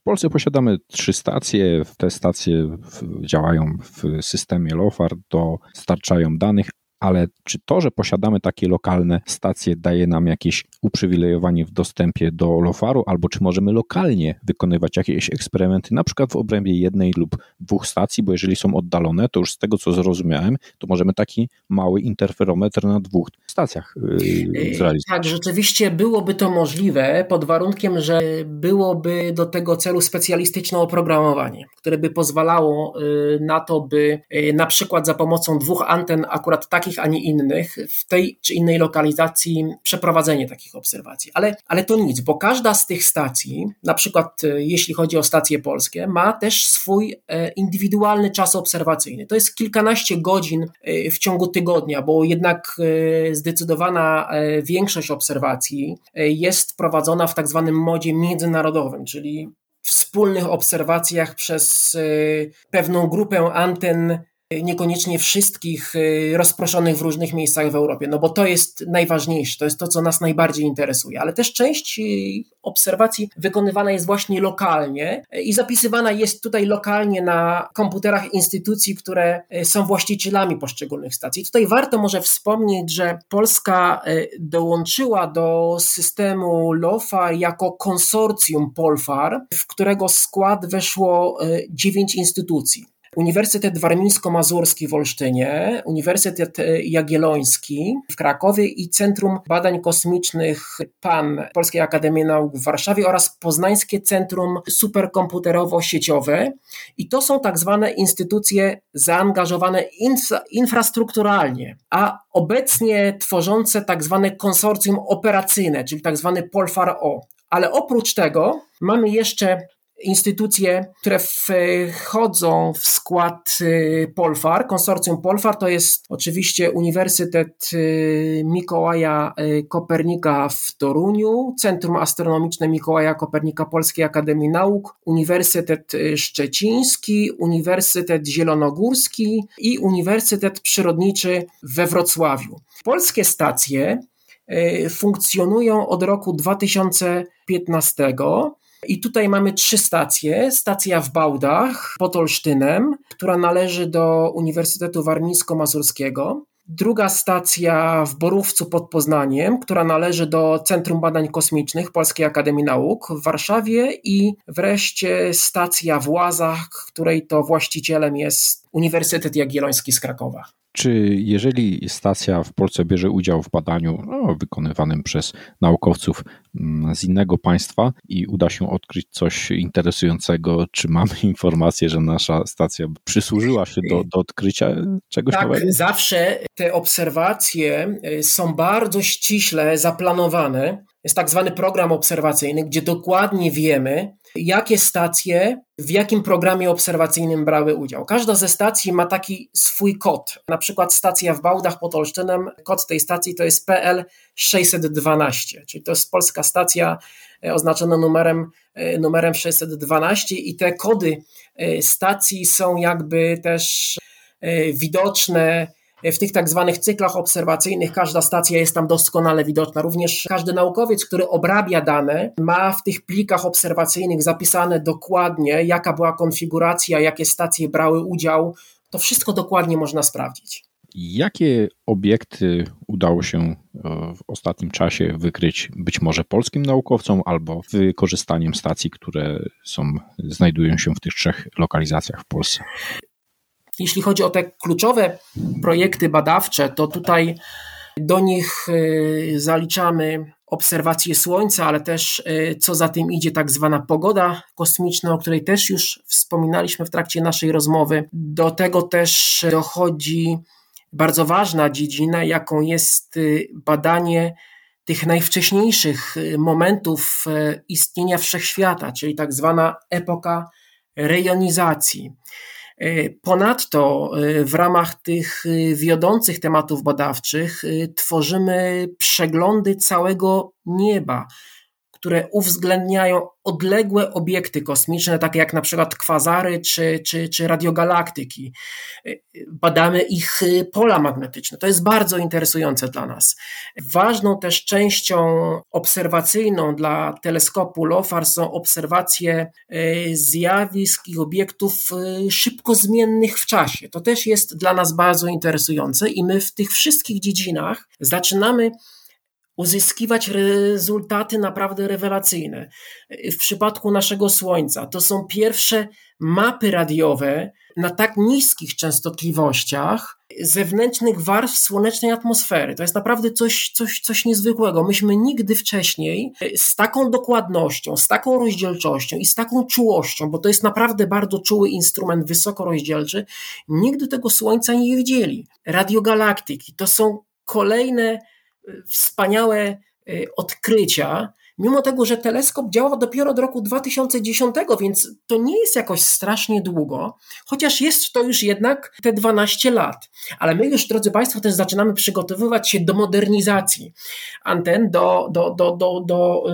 Speaker 1: W Polsce posiadamy trzy stacje. Te stacje działają w systemie LOFAR, dostarczają danych, ale czy to, że posiadamy takie lokalne stacje, daje nam jakieś uprzywilejowanie w dostępie do lofaru, albo czy możemy lokalnie wykonywać jakieś eksperymenty, na przykład w obrębie jednej lub dwóch stacji, bo jeżeli są oddalone, to już z tego co zrozumiałem, to możemy taki mały interferometr na dwóch stacjach yy, zrealizować.
Speaker 2: Tak, rzeczywiście byłoby to możliwe pod warunkiem, że byłoby do tego celu specjalistyczne oprogramowanie, które by pozwalało yy, na to, by yy, na przykład za pomocą dwóch anten akurat takich, a nie innych w tej czy innej lokalizacji przeprowadzenie takich obserwacji. Ale, ale to nic, bo każda z tych stacji, na przykład e, jeśli chodzi o stacje polskie, ma też swój e, indywidualny czas obserwacyjny. To jest kilkanaście godzin e, w ciągu tygodnia, bo jednak zdecydowana większość obserwacji jest prowadzona w tak zwanym modzie międzynarodowym, czyli wspólnych obserwacjach przez pewną grupę anten niekoniecznie wszystkich y, rozproszonych w różnych miejscach w Europie, no bo to jest najważniejsze, to jest to, co nas najbardziej interesuje, ale też część y, obserwacji wykonywana jest właśnie lokalnie i zapisywana jest tutaj lokalnie na komputerach instytucji, które y, są właścicielami poszczególnych stacji. Tutaj warto może wspomnieć, że Polska dołączyła do systemu LOFAR jako konsorcjum POLFAR, w którego skład weszło dziewięć instytucji. Uniwersytet Warmińsko-Mazurski w Olsztynie, Uniwersytet Jagielloński w Krakowie i Centrum Badań Kosmicznych PAN Polskiej Akademii Nauk w Warszawie oraz Poznańskie Centrum Superkomputerowo-Sieciowe. I to są tak zwane instytucje zaangażowane infra infrastrukturalnie, a obecnie tworzące tak zwane konsorcjum operacyjne, czyli tak zwany POLFAR-O. Ale oprócz tego mamy jeszcze instytucje, które wchodzą w skład y, Polfar. Konsorcjum Polfar to jest oczywiście Uniwersytet y, Mikołaja y, Kopernika w Toruniu, Centrum Astronomiczne Mikołaja Kopernika Polskiej Akademii Nauk, Uniwersytet Szczeciński, Uniwersytet Zielonogórski i Uniwersytet Przyrodniczy we Wrocławiu. Polskie stacje funkcjonują od roku 2015 i tutaj mamy trzy stacje. Stacja w Bałdach pod Olsztynem, która należy do Uniwersytetu Warmińsko-Mazurskiego. Druga stacja w Borówcu pod Poznaniem, która należy do Centrum Badań Kosmicznych Polskiej Akademii Nauk w Warszawie i wreszcie stacja w Łazach, której to właścicielem jest Uniwersytet Jagielloński z Krakowa.
Speaker 1: Czy jeżeli stacja w Polsce bierze udział w badaniu no, wykonywanym przez naukowców mm, z innego państwa i uda się odkryć coś interesującego, czy mamy informację, że nasza stacja przysłużyła się do, do odkrycia czegoś
Speaker 2: tak,
Speaker 1: nowego?
Speaker 2: Zawsze te obserwacje y, są bardzo ściśle zaplanowane. Jest tak zwany program obserwacyjny, gdzie dokładnie wiemy, jakie stacje w jakim programie obserwacyjnym brały udział. Każda ze stacji ma taki swój kod. Na przykład stacja w Bałdach pod Olsztynem, kod tej stacji to jest PL 612, czyli to jest polska stacja e, oznaczona numerem, e, numerem 612 i te kody e, stacji są jakby też widoczne w tych tak zwanych cyklach obserwacyjnych każda stacja jest tam doskonale widoczna. Również każdy naukowiec, który obrabia dane, ma w tych plikach obserwacyjnych zapisane dokładnie, jaka była konfiguracja, jakie stacje brały udział. To wszystko dokładnie można sprawdzić.
Speaker 1: Jakie obiekty udało się e, w ostatnim czasie wykryć być może polskim naukowcom albo wykorzystaniem stacji, które są, znajdują się w tych trzech lokalizacjach w Polsce?
Speaker 2: Jeśli chodzi o te kluczowe projekty badawcze, to tutaj do nich y, zaliczamy obserwacje Słońca, ale też y, co za tym idzie, tak zwana pogoda kosmiczna, o której też już wspominaliśmy w trakcie naszej rozmowy. Do tego też dochodzi bardzo ważna dziedzina, jaką jest y, badanie tych najwcześniejszych momentów istnienia wszechświata, czyli tak zwana epoka rejonizacji. E, ponadto e, w ramach tych e, wiodących tematów badawczych tworzymy przeglądy całego nieba które uwzględniają odległe obiekty kosmiczne, takie jak na przykład kwazary czy, czy, czy radiogalaktyki. Badamy ich pola magnetyczne. To jest bardzo interesujące dla nas. Ważną też częścią obserwacyjną dla teleskopu LOFAR są obserwacje e, zjawisk i obiektów e, szybko zmiennych w czasie. To też jest dla nas bardzo interesujące i my w tych wszystkich dziedzinach zaczynamy uzyskiwać rezultaty naprawdę rewelacyjne. W przypadku naszego Słońca to są pierwsze mapy radiowe na tak niskich częstotliwościach zewnętrznych warstw słonecznej atmosfery. To jest naprawdę coś, coś, coś niezwykłego. Myśmy nigdy wcześniej z taką dokładnością, z taką rozdzielczością i z taką czułością, bo to jest naprawdę bardzo czuły instrument wysokorozdzielczy, nigdy tego Słońca nie widzieli. Radiogalaktyki to są kolejne wspaniałe y, odkrycia, mimo tego, że teleskop działa dopiero od roku 2010, więc to nie jest jakoś strasznie długo, chociaż jest to już jednak te 12 lat. Ale my już, drodzy Państwo, też zaczynamy przygotowywać się do modernizacji anten, do, do, do, do, do,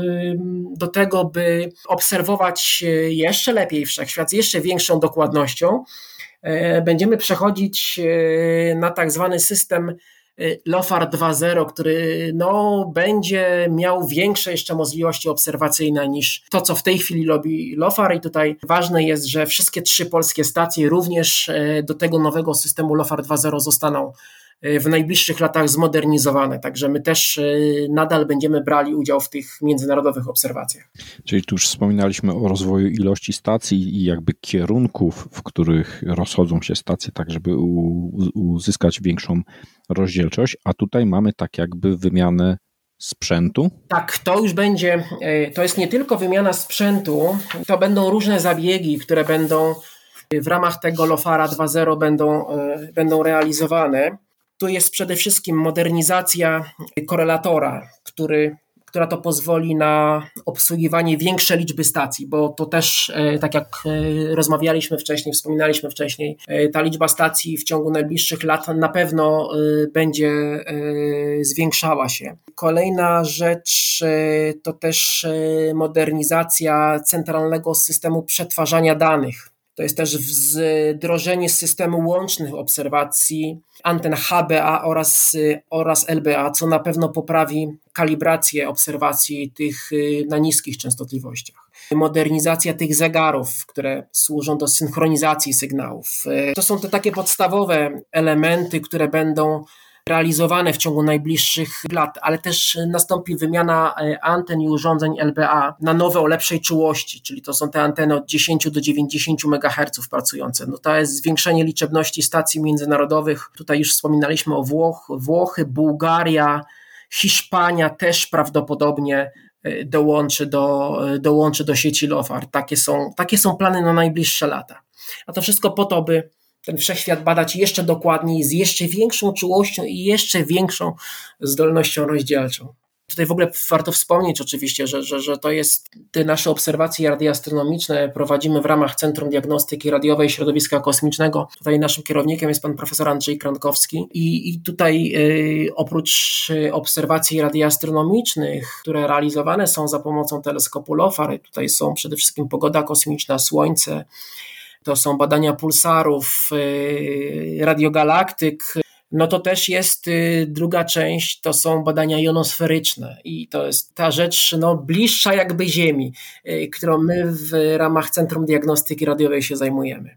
Speaker 2: do tego, by obserwować jeszcze lepiej wszechświat z jeszcze większą dokładnością. E, będziemy przechodzić e, na tak zwany system LOFAR 2.0, który no, będzie miał większe jeszcze możliwości obserwacyjne niż to, co w tej chwili robi LOFAR. I tutaj ważne jest, że wszystkie trzy polskie stacje również y, do tego nowego systemu LOFAR 2.0 zostaną y, w najbliższych latach zmodernizowane. Także my też nadal będziemy brali udział w tych międzynarodowych obserwacjach.
Speaker 1: Czyli tu już wspominaliśmy o rozwoju ilości stacji i jakby kierunków, w których rozchodzą się stacje, tak żeby uzyskać większą rozdzielczość, a tutaj mamy tak jakby wymianę sprzętu?
Speaker 2: Tak, to już będzie, e, to jest nie tylko wymiana sprzętu, to będą różne zabiegi, które będą w ramach tego LOFARA 2.0 będą, e, będą realizowane. Tu jest przede wszystkim modernizacja korelatora, który która to pozwoli na obsługiwanie większej liczby stacji, bo to też, e, tak jak e, rozmawialiśmy wcześniej, wspominaliśmy wcześniej, e, ta liczba stacji w ciągu najbliższych lat na pewno będzie zwiększała się. Kolejna rzecz to też modernizacja centralnego systemu przetwarzania danych. To jest też wdrożenie systemu łącznych obserwacji anten HBA oraz, oraz LBA, co na pewno poprawi kalibrację obserwacji tych y, na niskich częstotliwościach. Modernizacja tych zegarów, które służą do synchronizacji sygnałów. To są te takie podstawowe elementy, które będą realizowane w ciągu najbliższych lat, ale też nastąpi wymiana e, anten i urządzeń LBA na nowe o lepszej czułości, czyli to są te anteny od 10 do 90 MHz pracujące. No to jest zwiększenie liczebności stacji międzynarodowych. Tutaj już wspominaliśmy o Włoch, Włochy, Bułgaria, Hiszpania też prawdopodobnie e, dołączy do, e, dołączy do sieci LOFAR. Takie są, takie są plany na najbliższe lata. A to wszystko po to, by ten wszechświat badać jeszcze dokładniej, z jeszcze większą czułością i jeszcze większą zdolnością rozdzielczą. Tutaj w ogóle warto wspomnieć oczywiście, że, że, że to jest te nasze obserwacje radioastronomiczne prowadzimy w ramach Centrum Diagnostyki Radiowej Środowiska Kosmicznego. Tutaj naszym kierownikiem jest pan profesor Andrzej Krankowski i, i tutaj y, oprócz obserwacji radioastronomicznych, które realizowane są za pomocą teleskopu LOFAR, tutaj są przede wszystkim pogoda kosmiczna, słońce, to są badania pulsarów, y, radiogalaktyk, no to też jest y, druga część, to są badania jonosferyczne i to jest ta rzecz no, bliższa jakby Ziemi, y, którą my w ramach Centrum Diagnostyki Radiowej się zajmujemy.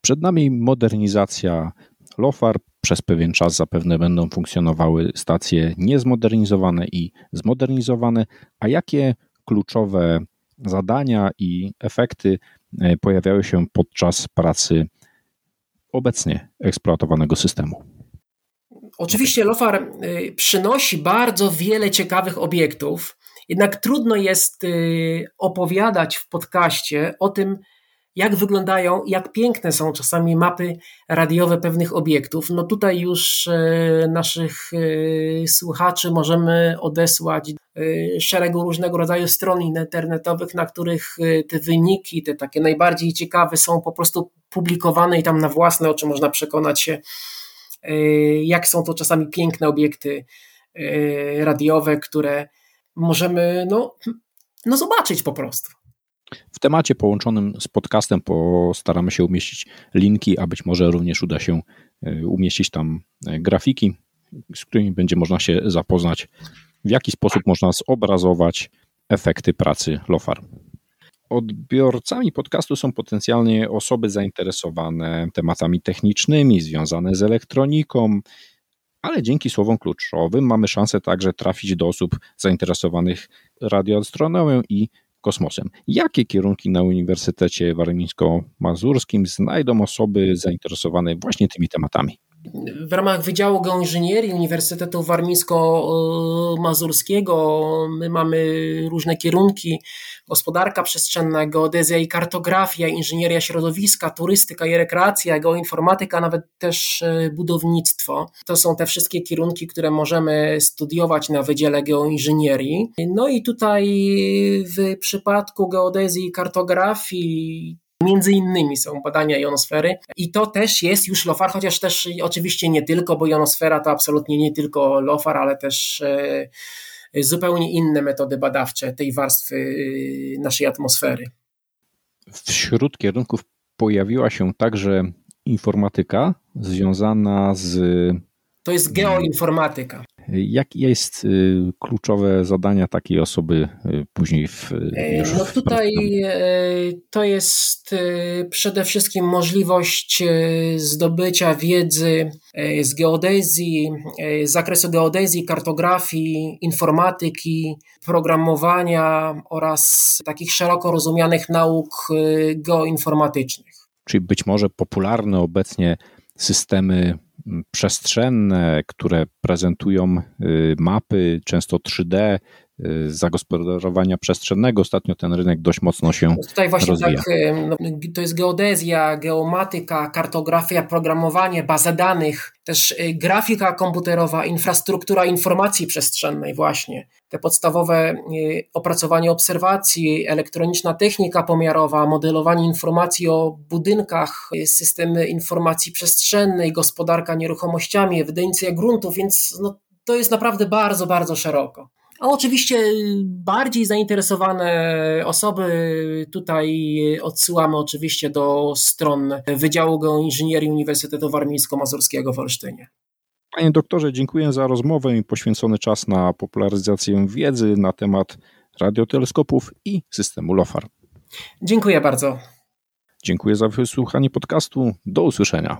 Speaker 1: Przed nami modernizacja LOFAR. Przez pewien czas zapewne będą funkcjonowały stacje niezmodernizowane i zmodernizowane. A jakie kluczowe zadania i efekty pojawiały się podczas pracy obecnie eksploatowanego systemu.
Speaker 2: Oczywiście LOFAR e, przynosi bardzo wiele ciekawych obiektów, jednak trudno jest e, opowiadać w podcaście o tym, jak wyglądają, jak piękne są czasami mapy radiowe pewnych obiektów. No tutaj już e, naszych e, słuchaczy możemy odesłać e, szeregu różnego rodzaju stron internetowych, na których te wyniki, te takie najbardziej ciekawe są po prostu publikowane i tam na własne oczy można przekonać się, jak są to czasami piękne obiekty radiowe, które możemy no, no zobaczyć po prostu.
Speaker 1: W temacie połączonym z podcastem postaramy się umieścić linki, a być może również uda się e, umieścić tam e, grafiki, z którymi będzie można się zapoznać, w jaki sposób można zobrazować efekty pracy LOFAR. Odbiorcami podcastu są potencjalnie osoby zainteresowane tematami technicznymi, związane z elektroniką, ale dzięki słowom kluczowym mamy szansę także trafić do osób zainteresowanych radioastronomią i kosmosem. Jakie kierunki na Uniwersytecie Warmińsko-Mazurskim znajdą osoby zainteresowane właśnie tymi tematami?
Speaker 2: W ramach Wydziału Geoinżynierii Uniwersytetu Warmińsko-Mazurskiego my mamy różne kierunki: gospodarka przestrzenna, geodezja i kartografia, inżynieria środowiska, turystyka i rekreacja, geoinformatyka, nawet też e, budownictwo. To są te wszystkie kierunki, które możemy studiować na Wydziale Geoinżynierii. No i tutaj w przypadku geodezji i kartografii Między innymi są badania jonosfery i to też jest już LOFAR, chociaż też oczywiście nie tylko, bo jonosfera to absolutnie nie tylko LOFAR, ale też e, zupełnie inne metody badawcze tej warstwy e, naszej atmosfery.
Speaker 1: Wśród kierunków pojawiła się także informatyka związana z.
Speaker 2: To jest geoinformatyka.
Speaker 1: Jakie jest y, kluczowe zadania takiej osoby y, później w.
Speaker 2: E, no tutaj e, to jest e, przede wszystkim możliwość zdobycia wiedzy z geodezji, z zakresu geodezji, kartografii, informatyki, programowania oraz takich szeroko rozumianych nauk geoinformatycznych.
Speaker 1: Czyli być może popularne obecnie systemy przestrzenne, które prezentują y, mapy, często 3D, y, zagospodarowania przestrzennego. Ostatnio ten rynek dość mocno się Tutaj właśnie rozwija. tak,
Speaker 2: to jest geodezja, geomatyka, kartografia, programowanie, baza danych, też y, grafika komputerowa, infrastruktura informacji przestrzennej właśnie. Te podstawowe opracowanie obserwacji, elektroniczna technika pomiarowa, modelowanie informacji o budynkach, systemy informacji przestrzennej, gospodarka nieruchomościami, ewidencja gruntów, więc no, to jest naprawdę bardzo, bardzo szeroko. A oczywiście bardziej zainteresowane osoby tutaj odsyłamy oczywiście do stron Wydziału Geoinżynierii Uniwersytetu Warmińsko-Mazurskiego w Olsztynie.
Speaker 1: Panie doktorze, dziękuję za rozmowę i poświęcony czas na popularyzację wiedzy na temat radioteleskopów i systemu LOFAR.
Speaker 2: Dziękuję bardzo.
Speaker 1: Dziękuję za wysłuchanie podcastu. Do usłyszenia.